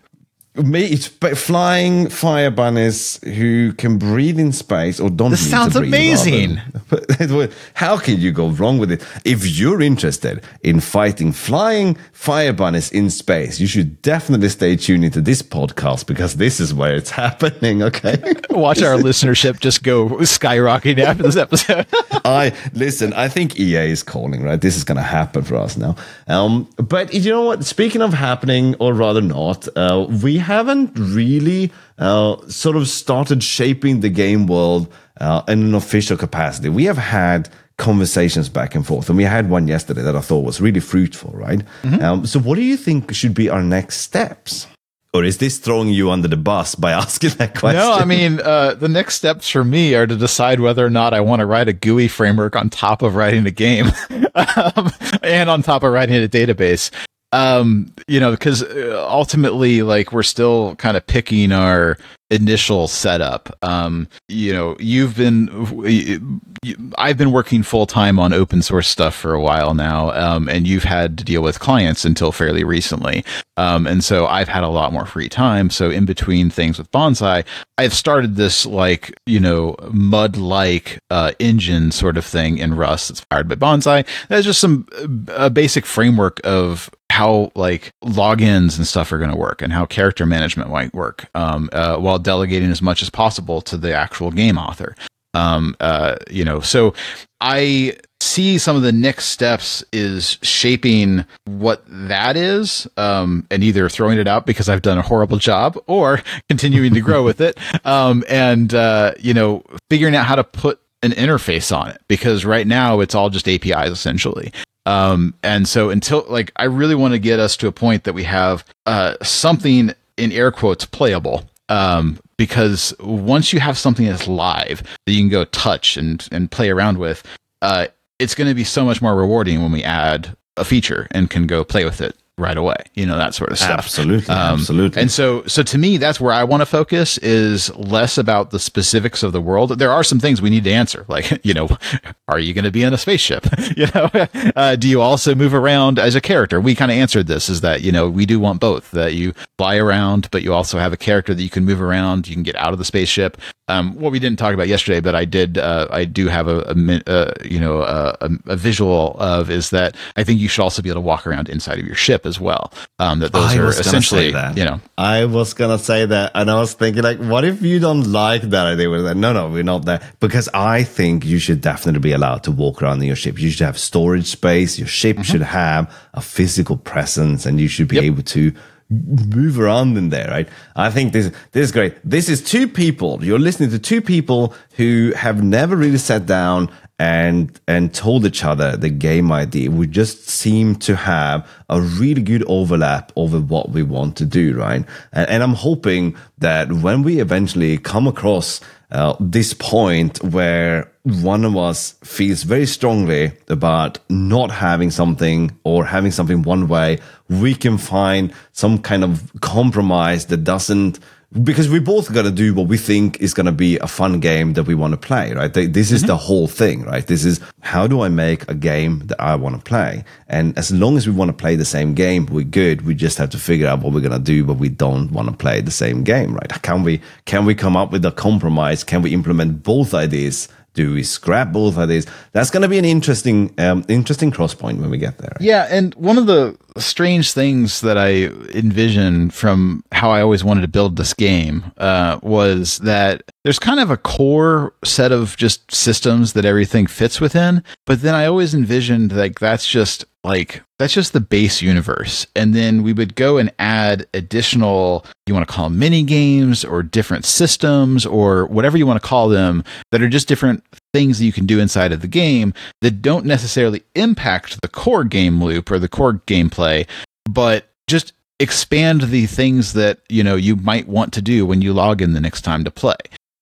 But flying fire bunnies who can breathe in space or don't. This need sounds to breathe, amazing. rather. But it would- How can you go wrong with it? If you're interested in fighting flying fire bunnies in space, you should definitely stay tuned into this podcast because this is where it's happening. Okay. Watch our listenership just go skyrocketing after this episode. I listen. I think EA is calling. Right, this is going to happen for us now. Um, but you know what? Speaking of happening, or rather not, uh, we haven't really uh, sort of started shaping the game world uh, in an official capacity. We have had conversations back and forth, and we had one yesterday that I thought was really fruitful. Right. Um, so, what do you think should be our next steps? Or is this throwing you under the bus by asking that question? no, I mean, uh, the next steps for me are to decide whether or not I want to write a GUI framework on top of writing a game um, and on top of writing a database. Um, you know, because uh, ultimately, like, we're still kind of picking our initial setup. Um, you know, you've been, I've been working full time on open source stuff for a while now, um, and you've had to deal with clients until fairly recently. Um, and so I've had a lot more free time. So in between things with Bonsai, I've started this like, you know, mud like uh, engine sort of thing in Rust that's powered by Bonsai. That's just some a basic framework of how like logins and stuff are going to work and how character management might work um, uh, while delegating as much as possible to the actual game author. Um, uh, you know so i see some of the next steps is shaping what that is um, and either throwing it out because i've done a horrible job or continuing to grow with it um, and uh, you know figuring out how to put an interface on it because right now it's all just apis essentially um, and so until like, I really want to get us to a point that we have uh, something in air quotes playable. Um, because once you have something that's live that you can go touch and and play around with, uh, it's going to be so much more rewarding when we add a feature and can go play with it right away you know that sort of stuff. Absolutely um, absolutely. and so so to me that's where i want to focus is less about the specifics of the world. There are some things we need to answer like you know are you going to be in a spaceship? You know uh, do you also move around as a character? We kind of answered this is that you know we do want both that you fly around but you also have a character that you can move around. You can get out of the spaceship um, what we didn't talk about yesterday, but I did. Uh, I do have a, a, a you know a, a, visual of is that I think you should also be able to walk around inside of your ship as well. Um, that those I are essentially you know. I was gonna say that, and I was thinking like, what if you don't like that idea? With that, no, no, we're not there because I think you should definitely be allowed to walk around in your ship. You should have storage space. Your ship mm-hmm. should have a physical presence, and you should be yep. able to move around in there, right? I think this this is great. This is two people. You're listening to two people who have never really sat down and and told each other the game idea. We just seem to have a really good overlap over what we want to do, right? And, and I'm hoping that when we eventually come across uh, this point where one of us feels very strongly about not having something or having something one way, we can find some kind of compromise that doesn't because we both got to do what we think is going to be a fun game that we want to play, right? This is mm-hmm. the whole thing, right? This is how do I make a game that I want to play? And as long as we want to play the same game, we're good. We just have to figure out what we're going to do, but we don't want to play the same game, right? Can we, can we come up with a compromise? Can we implement both ideas do we scrap both of these? That's going to be an interesting, um, interesting cross point when we get there. Yeah, and one of the strange things that I envision from how I always wanted to build this game uh, was that there's kind of a core set of just systems that everything fits within, but then I always envisioned like that's just like that's just the base universe. And then we would go and add additional you want to call them mini games or different systems or whatever you want to call them that are just different things that you can do inside of the game that don't necessarily impact the core game loop or the core gameplay but just expand the things that you know you might want to do when you log in the next time to play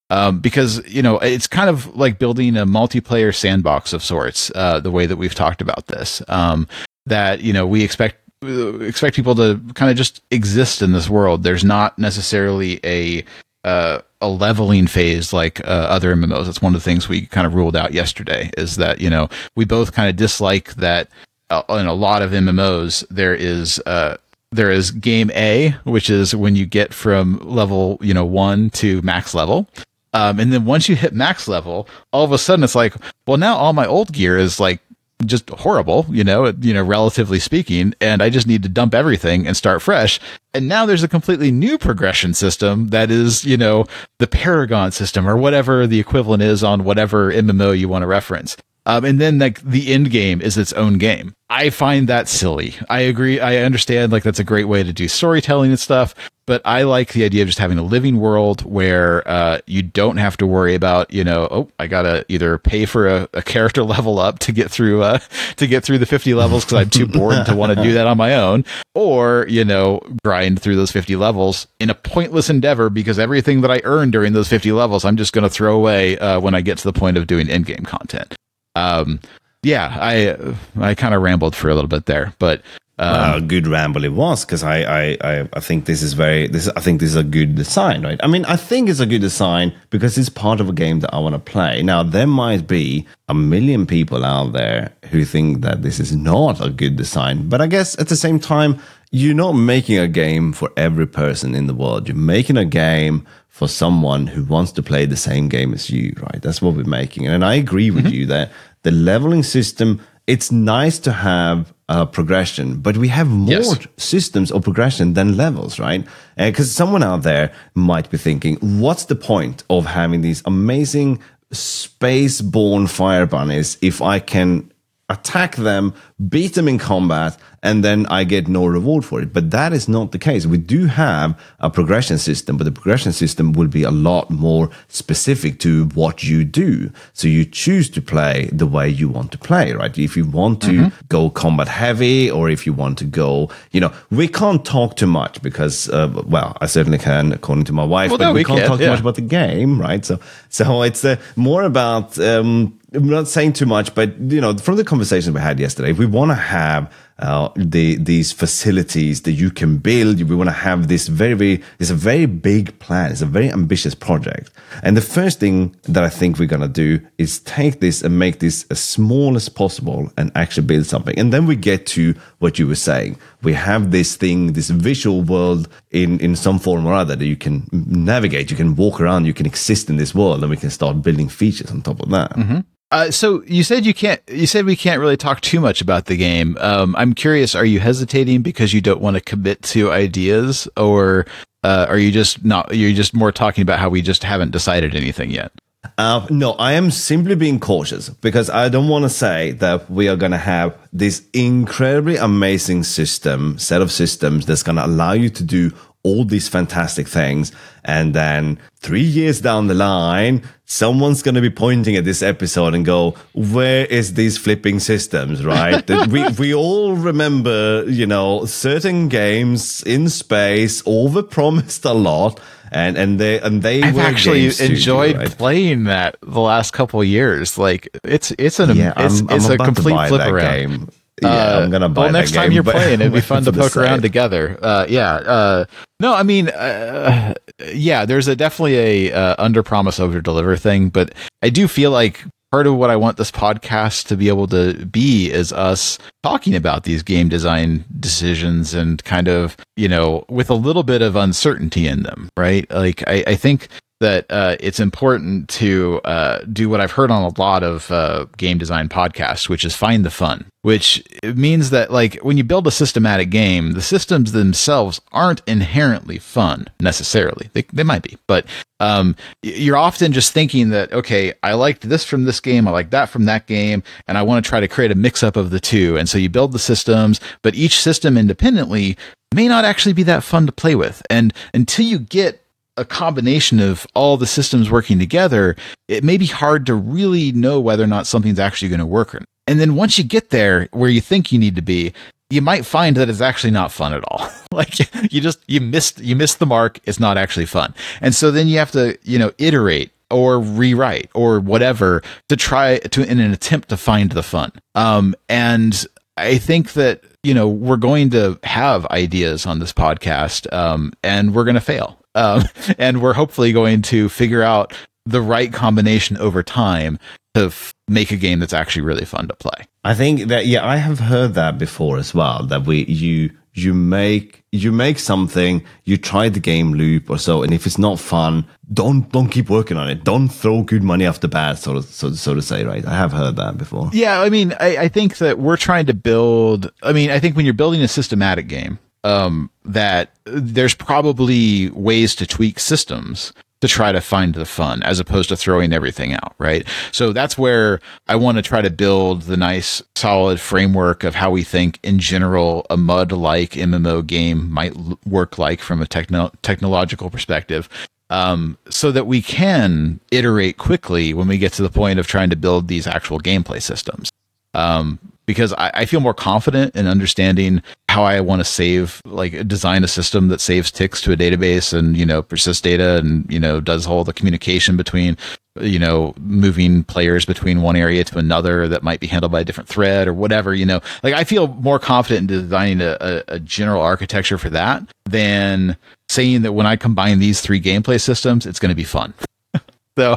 um, because you know it's kind of like building a multiplayer sandbox of sorts. Uh, the way that we've talked about this, um, that you know we expect expect people to kind of just exist in this world. There's not necessarily a uh, a leveling phase like uh, other MMOs. That's one of the things we kind of ruled out yesterday. Is that you know we both kind of dislike that uh, in a lot of MMOs there is uh, there is game A, which is when you get from level, you know, one to max level. Um, and then once you hit max level, all of a sudden it's like, well, now all my old gear is like just horrible, you know, you know, relatively speaking, and I just need to dump everything and start fresh. And now there's a completely new progression system that is, you know, the Paragon system or whatever the equivalent is on whatever MMO you want to reference. Um, and then like the end game is its own game. I find that silly. I agree. I understand like that's a great way to do storytelling and stuff, but I like the idea of just having a living world where uh, you don't have to worry about you know oh I gotta either pay for a, a character level up to get through uh, to get through the fifty levels because I'm too bored to want to do that on my own, or you know grind through those fifty levels in a pointless endeavor because everything that I earn during those fifty levels I'm just to throw away uh, when I get to the point of doing end game content. Um, yeah, I I kind of rambled for a little bit there, but Um, well, good ramble it was because I, I, I, I, think this is very this I think this is a good design, right? I mean, I think it's a good design because it's part of a game that I want to play. Now, there might be a million people out there who think that this is not a good design, but I guess at the same time, you're not making a game for every person in the world. You're making a game for someone who wants to play the same game as you, right? That's what we're making, and I agree with mm-hmm. you that the leveling system. It's nice to have uh, progression, but we have more yes. systems of progression than levels, right? Because uh, someone out there might be thinking, what's the point of having these amazing space-born fire bunnies if I can attack them, beat them in combat, and then I get no reward for it. But that is not the case. We do have a progression system, but the progression system will be a lot more specific to what you do. So you choose to play the way you want to play, right? If you want to mm-hmm. go combat heavy or if you want to go, you know, we can't talk too much because, uh, well, I certainly can, according to my wife, well, but no, we, we, can't can, talk yeah. too much about the game, right? So, so it's uh, more about, um, I'm not saying too much, but you know, from the conversation we had yesterday, we want to have uh, the these facilities that you can build. We want to have this very, very. It's a very big plan. It's a very ambitious project. And the first thing that I think we're gonna do is take this and make this as small as possible and actually build something. And then we get to what you were saying. We have this thing, this visual world in in some form or other that you can navigate. You can walk around. You can exist in this world, and we can start building features on top of that. Mm-hmm. Uh, so you said you can't. You said we can't really talk too much about the game. Um, I'm curious. Are you hesitating because you don't want to commit to ideas, or uh, are you just not? You're just more talking about how we just haven't decided anything yet. Uh, no, I am simply being cautious because I don't want to say that we are going to have this incredibly amazing system, set of systems that's going to allow you to do all these fantastic things. And then three years down the line, someone's going to be pointing at this episode and go, where is these flipping systems, right? we, we all remember, you know, certain games in space overpromised a lot. And, and they, and they I've actually enjoyed right? playing that the last couple years. Like it's, it's an, yeah, it's, I'm, it's I'm a complete flip around. Game. Yeah, uh, I'm gonna buy. Well, next time you're playing, it'd be fun to poke around together. Uh, yeah. Uh, no, I mean, uh, yeah. There's a definitely a uh, under promise over deliver thing, but I do feel like part of what I want this podcast to be able to be is us talking about these game design decisions and kind of, you know, with a little bit of uncertainty in them, right? Like, I, I think that uh, it's important to uh, do what I've heard on a lot of uh, game design podcasts, which is find the fun. Which means that, like, when you build a systematic game, the systems themselves aren't inherently fun necessarily. They, they might be, but um, you're often just thinking that, okay, I liked this from this game, I like that from that game, and I want to try to create a mix up of the two. And so you build the systems, but each system independently may not actually be that fun to play with. And until you get a combination of all the systems working together, it may be hard to really know whether or not something's actually going to work. And then once you get there where you think you need to be, you might find that it's actually not fun at all. like you just you missed you missed the mark. It's not actually fun. And so then you have to, you know, iterate or rewrite or whatever to try to in an attempt to find the fun. Um and I think that you know we're going to have ideas on this podcast um, and we're going to fail um, and we're hopefully going to figure out the right combination over time to f- make a game that's actually really fun to play. I think that yeah, I have heard that before as well. That we you you make you make something, you try the game loop or so, and if it's not fun, don't don't keep working on it. Don't throw good money off the bat, so to, so, so to say. Right? I have heard that before. Yeah, I mean, I, I think that we're trying to build. I mean, I think when you're building a systematic game, um, that there's probably ways to tweak systems to try to find the fun as opposed to throwing everything out, right? So that's where I want to try to build the nice solid framework of how we think in general a mud like MMO game might work like from a techno- technological perspective. Um, so that we can iterate quickly when we get to the point of trying to build these actual gameplay systems. Um, because I, I, feel more confident in understanding how I want to save, like design a system that saves ticks to a database and, you know, persists data and, you know, does all the communication between you know, moving players between one area to another that might be handled by a different thread or whatever, you know, like I feel more confident in designing a, a, a general architecture for that than saying that when I combine these three gameplay systems, it's going to be fun. so,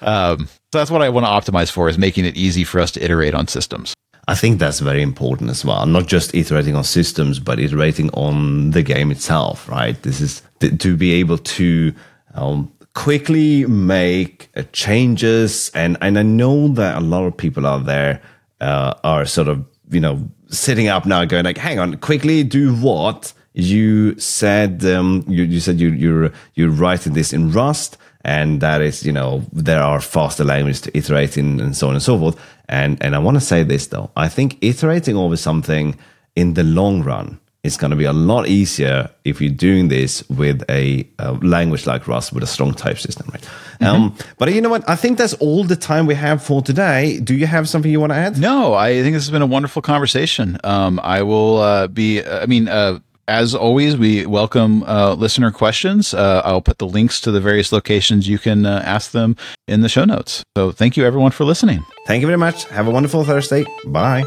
um, so that's what I want to optimize for is making it easy for us to iterate on systems. I think that's very important as well. Not just iterating on systems, but iterating on the game itself, right? This is to be able to um, quickly make uh, changes. And, and I know that a lot of people out there uh, are sort of, you know, sitting up now going like, hang on, quickly do what? You said, um, you, you said you, you're, you're writing this in Rust and that is you know there are faster languages to iterate in and so on and so forth. And and i want to say this though. I think iterating over something in the long run is going to be a lot easier if you're doing this with a, a language like rust with a strong type system right? Mm-hmm. um, but you know what? I think that's all the time we have for today. Do you have something you want to add? No i think this has been a wonderful conversation. Um, i will uh, be i mean uh, as always, we welcome uh, listener questions. Uh, I'll put the links to the various locations you can uh, ask them in the show notes. So thank you, everyone, for listening. Thank you very much. Have a wonderful Thursday. Bye.